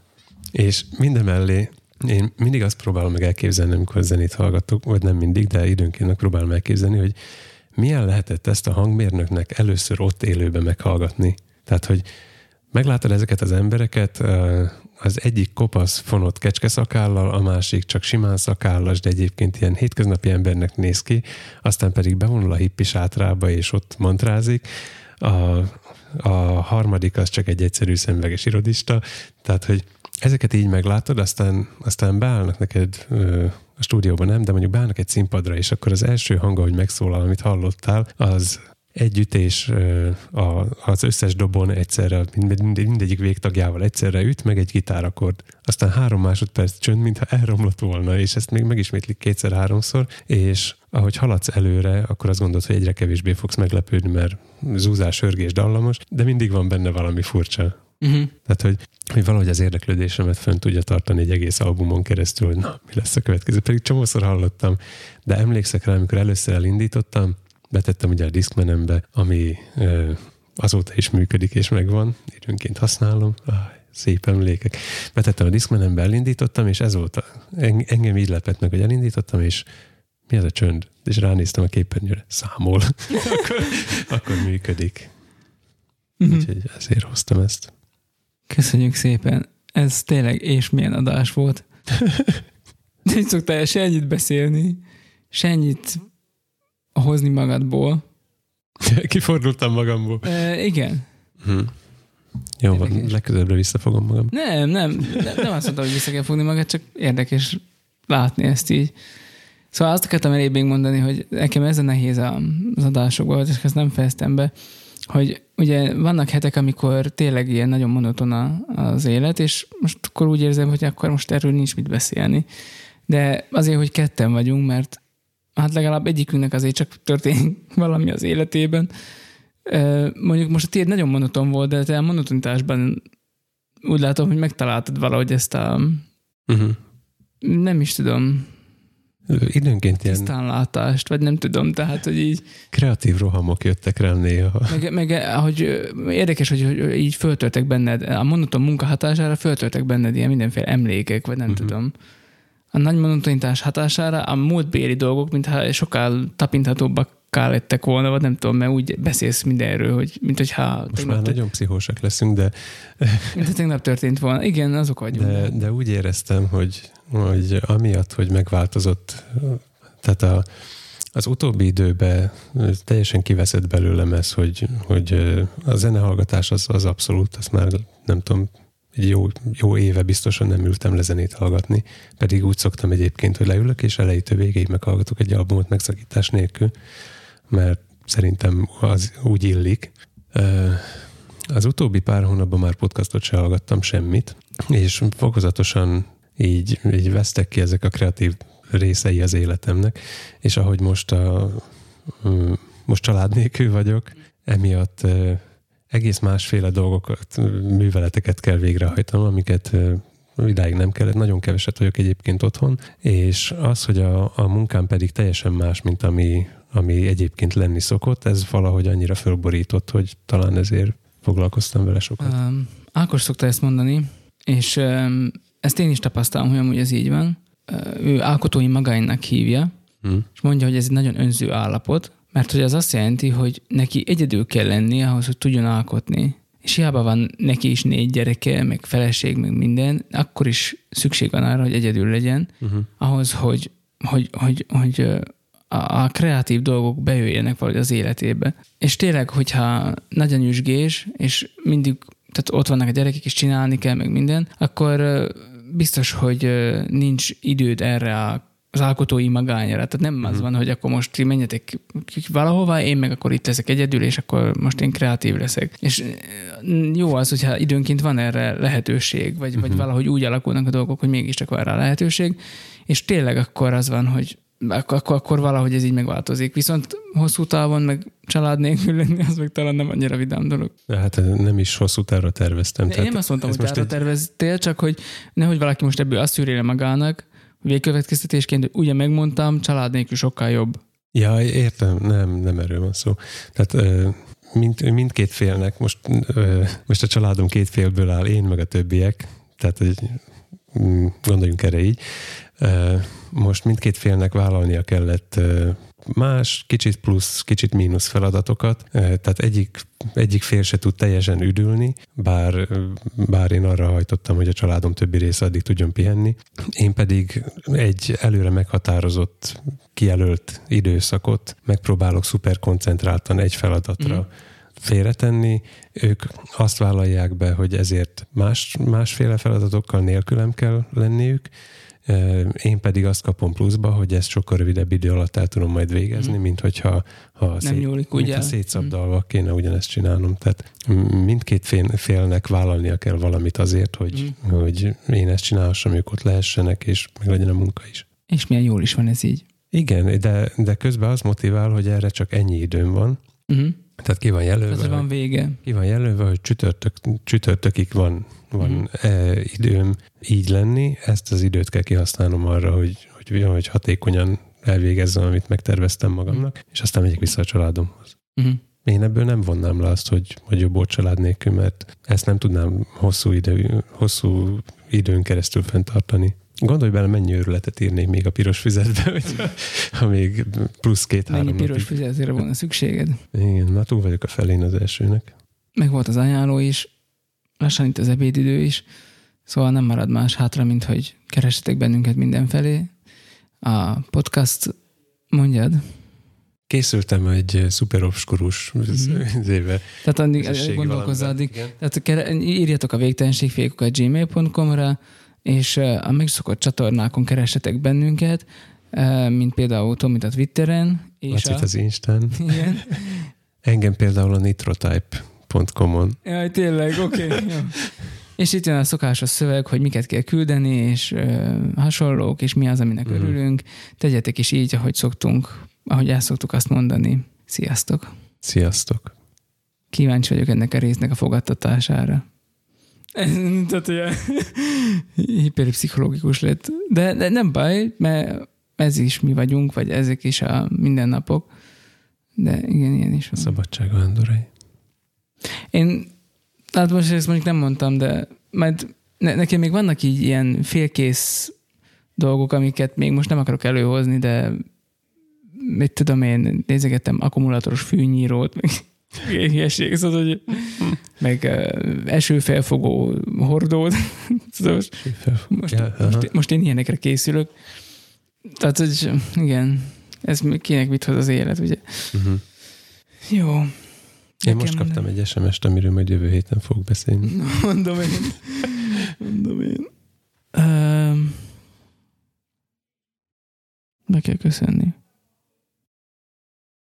És mindemellé én mindig azt próbálom meg elképzelni, amikor zenét hallgatok, vagy nem mindig, de időnként megpróbálom elképzelni, hogy milyen lehetett ezt a hangmérnöknek először ott élőben meghallgatni. Tehát, hogy meglátod ezeket az embereket, az egyik kopasz fonott kecske szakállal, a másik csak simán szakállas, de egyébként ilyen hétköznapi embernek néz ki, aztán pedig bevonul a hippi sátrába, és ott mantrázik. A, a harmadik az csak egy egyszerű szemveges irodista, tehát, hogy ezeket így meglátod, aztán, aztán beállnak neked a stúdióban nem, de mondjuk beállnak egy színpadra, és akkor az első hang, hogy megszólal, amit hallottál, az együttés az összes dobon egyszerre, mindegyik végtagjával egyszerre üt, meg egy gitárakord. Aztán három másodperc csönd, mintha elromlott volna, és ezt még megismétlik kétszer-háromszor, és ahogy haladsz előre, akkor azt gondolod, hogy egyre kevésbé fogsz meglepődni, mert zúzás, örgés, dallamos, de mindig van benne valami furcsa. Uh-huh. Tehát, hogy, hogy valahogy az érdeklődésemet fönn tudja tartani egy egész albumon keresztül, hogy na, mi lesz a következő. Pedig csomószor hallottam, de emlékszek rá, amikor először elindítottam, betettem ugye a Discmanembe, ami ö, azóta is működik és megvan, időnként használom. Ah, szép emlékek. Betettem a Discmanembe, elindítottam, és ez volt, a, engem így lepett meg, hogy elindítottam, és mi ez a csönd? És ránéztem a képernyőre, számol. [LAUGHS] akkor, akkor működik. Uh-huh. Úgyhogy ezért hoztam ezt. Köszönjük szépen. Ez tényleg és milyen adás volt. [LAUGHS] Nem szoktál se ennyit beszélni, se ennyit hozni magadból. [LAUGHS] Kifordultam magamból. E, igen. Hmm. Jó, van, legközelebbre visszafogom magam. Nem, nem, nem, nem azt mondtam, hogy vissza kell fogni magad, csak érdekes látni ezt így. Szóval azt akartam elébb még mondani, hogy nekem ez a nehéz az adásokban, és ezt nem fejeztem be, hogy ugye vannak hetek, amikor tényleg ilyen nagyon monoton az élet, és most akkor úgy érzem, hogy akkor most erről nincs mit beszélni. De azért, hogy ketten vagyunk, mert hát legalább egyikünknek azért csak történik [LAUGHS] valami az életében. Mondjuk most a tiéd nagyon monoton volt, de te a monotonitásban úgy látom, hogy megtaláltad valahogy ezt a uh-huh. nem is tudom, Időnként ilyen... látást, vagy nem tudom, tehát, hogy így... Kreatív rohamok jöttek rám néha. Meg, meg hogy érdekes, hogy, hogy így föltöltek benned, a monoton munka hatására föltöltek benned ilyen mindenféle emlékek, vagy nem uh-huh. tudom. A nagy monotonitás hatására a múltbéli dolgok, mintha sokkal tapinthatóbbak lettek volna, vagy nem tudom, mert úgy beszélsz mindenről, hogy mint hogyha... Most már nagyon pszichósak leszünk, de... Mint tegnap történt volna. Igen, azok vagyunk. De, de úgy éreztem, hogy, hogy amiatt, hogy megváltozott, tehát a, az utóbbi időben teljesen kiveszett belőlem ez, hogy, hogy a zenehallgatás az, az abszolút, azt már nem tudom, egy jó, jó éve biztosan nem ültem le zenét hallgatni, pedig úgy szoktam egyébként, hogy leülök, és elejétől végéig meghallgatok egy albumot megszakítás nélkül mert szerintem az úgy illik. Az utóbbi pár hónapban már podcastot se hallgattam semmit, és fokozatosan így, így vesztek ki ezek a kreatív részei az életemnek, és ahogy most a most család nélkül vagyok, emiatt egész másféle dolgokat, műveleteket kell végrehajtanom, amiket idáig nem kellett, nagyon keveset vagyok egyébként otthon, és az, hogy a, a munkám pedig teljesen más, mint ami, ami egyébként lenni szokott, ez valahogy annyira fölborított, hogy talán ezért foglalkoztam vele sokat. Um, Ákos szokta ezt mondani, és um, ezt én is tapasztalom, hogy amúgy ez így van. Ő alkotói magáinnak hívja, hmm. és mondja, hogy ez egy nagyon önző állapot, mert hogy az azt jelenti, hogy neki egyedül kell lenni ahhoz, hogy tudjon alkotni. És hiába van neki is négy gyereke, meg feleség, meg minden, akkor is szükség van arra, hogy egyedül legyen, uh-huh. ahhoz, hogy, hogy, hogy, hogy, hogy a, a kreatív dolgok bejöjjenek valahogy az életébe. És tényleg, hogyha nagyon nyüzsgés, és mindig tehát ott vannak a gyerekek, és csinálni kell, meg minden, akkor biztos, hogy nincs időd erre a az alkotói magányra. Tehát nem uh-huh. az mhm. van, hogy akkor most ti menjetek valahova, én meg akkor itt leszek egyedül, és akkor most én kreatív leszek. És jó az, hogyha időnként van erre lehetőség, vagy, uh-huh. vagy mhm. valahogy úgy alakulnak a dolgok, hogy mégiscsak van rá lehetőség, és tényleg akkor az van, hogy akkor, akkor, valahogy ez így megváltozik. Viszont hosszú távon meg család nélkül lenni, az meg talán nem annyira vidám dolog. De hát nem is hosszú távra terveztem. De én nem azt mondtam, hogy távra egy... terveztél, csak hogy nehogy valaki most ebből azt szűrje magának, végkövetkeztetésként, hogy ugye megmondtam, család nélkül sokkal jobb. Ja, értem, nem, nem erről van szó. Tehát mind, mindkét félnek, most, most a családom két félből áll, én meg a többiek, tehát mm, gondoljunk erre így. Most mindkét félnek vállalnia kellett más, kicsit plusz, kicsit mínusz feladatokat, tehát egyik, egyik fél se tud teljesen üdülni, bár, bár én arra hajtottam, hogy a családom többi része addig tudjon pihenni. Én pedig egy előre meghatározott, kijelölt időszakot megpróbálok szuper koncentráltan egy feladatra mm. félretenni, ők azt vállalják be, hogy ezért más, másféle feladatokkal nélkülem kell lenniük, én pedig azt kapom pluszba, hogy ezt sokkal rövidebb idő alatt el tudom majd végezni, mm. mint hogyha ha Nem szét, nyúlik, mint ugye? ha szétszabdalva mm. kéne ugyanezt csinálnom. Tehát mindkét fél, félnek vállalnia kell valamit azért, hogy, mm. hogy én ezt csinálhassam, ők ott lehessenek, és meg legyen a munka is. És milyen jól is van ez így. Igen, de, de közben az motivál, hogy erre csak ennyi időm van, mm. Tehát ki van jelölve. Ez van vége. Ki van jelölve, hogy csütörtök, csütörtökig van, van mm. e, időm így lenni, ezt az időt kell kihasználnom arra, hogy, hogy, hogy hatékonyan elvégezzem, amit megterveztem magamnak, mm. és aztán megyek vissza a családomhoz. Mm. Én ebből nem vonnám le azt, hogy, hogy jobb volt család nélkül, mert ezt nem tudnám hosszú, idő, hosszú időn keresztül fenntartani. Gondolj bele, mennyi őrületet írnék még a piros füzetbe, hogy ha még plusz két-három Mennyi piros füzetre volna szükséged? Igen, már túl vagyok a felén az elsőnek. meg volt az ajánló is, lassan itt az ebédidő is, szóval nem marad más hátra, mint hogy keressetek bennünket mindenfelé. A podcast, mondjad? Készültem egy szuper obskurus Mhm. [LAUGHS] éve. Tehát addig gondolkozz addig. Igen. Tehát kere- írjatok a végtelenségfékokat gmail.com-ra, és a megszokott csatornákon keressetek bennünket, mint például Tomit a Twitteren, és Lacit a... az Instán. Igen. Engem például a nitrotype.com-on. Jaj, tényleg, oké. [LAUGHS] Okay. És itt jön a szokásos szöveg, hogy miket kell küldeni, és ö, hasonlók, és mi az, aminek Mhm. örülünk. Tegyetek is így, ahogy szoktunk, ahogy el szoktuk azt mondani. Sziasztok! Sziasztok! Kíváncsi vagyok ennek a résznek a fogadtatására. Tehát ugye [LAUGHS] hiperpszichológikus lett. De, de nem baj, mert ez is mi vagyunk, vagy ezek is a mindennapok. De igen, ilyen is A van. szabadság vándorai. Én, hát most ezt mondjuk nem mondtam, de majd ne, nekem még vannak így ilyen félkész dolgok, amiket még most nem akarok előhozni, de mit tudom én, nézegettem akkumulátoros fűnyírót, meg ilyen [LAUGHS] hülyeség, szóval, hogy meg uh, esőfelfogó hordót. [LAUGHS] Szóval most, most, most, most én ilyenekre készülök. Tehát, hogy igen, ez kinek mit hoz az élet, ugye? Uh-huh. Jó. Én most kaptam egy SMS-t, amiről majd jövő héten fog beszélni. [LAUGHS] Mondom én. Mondom én. Um, be kell köszönni.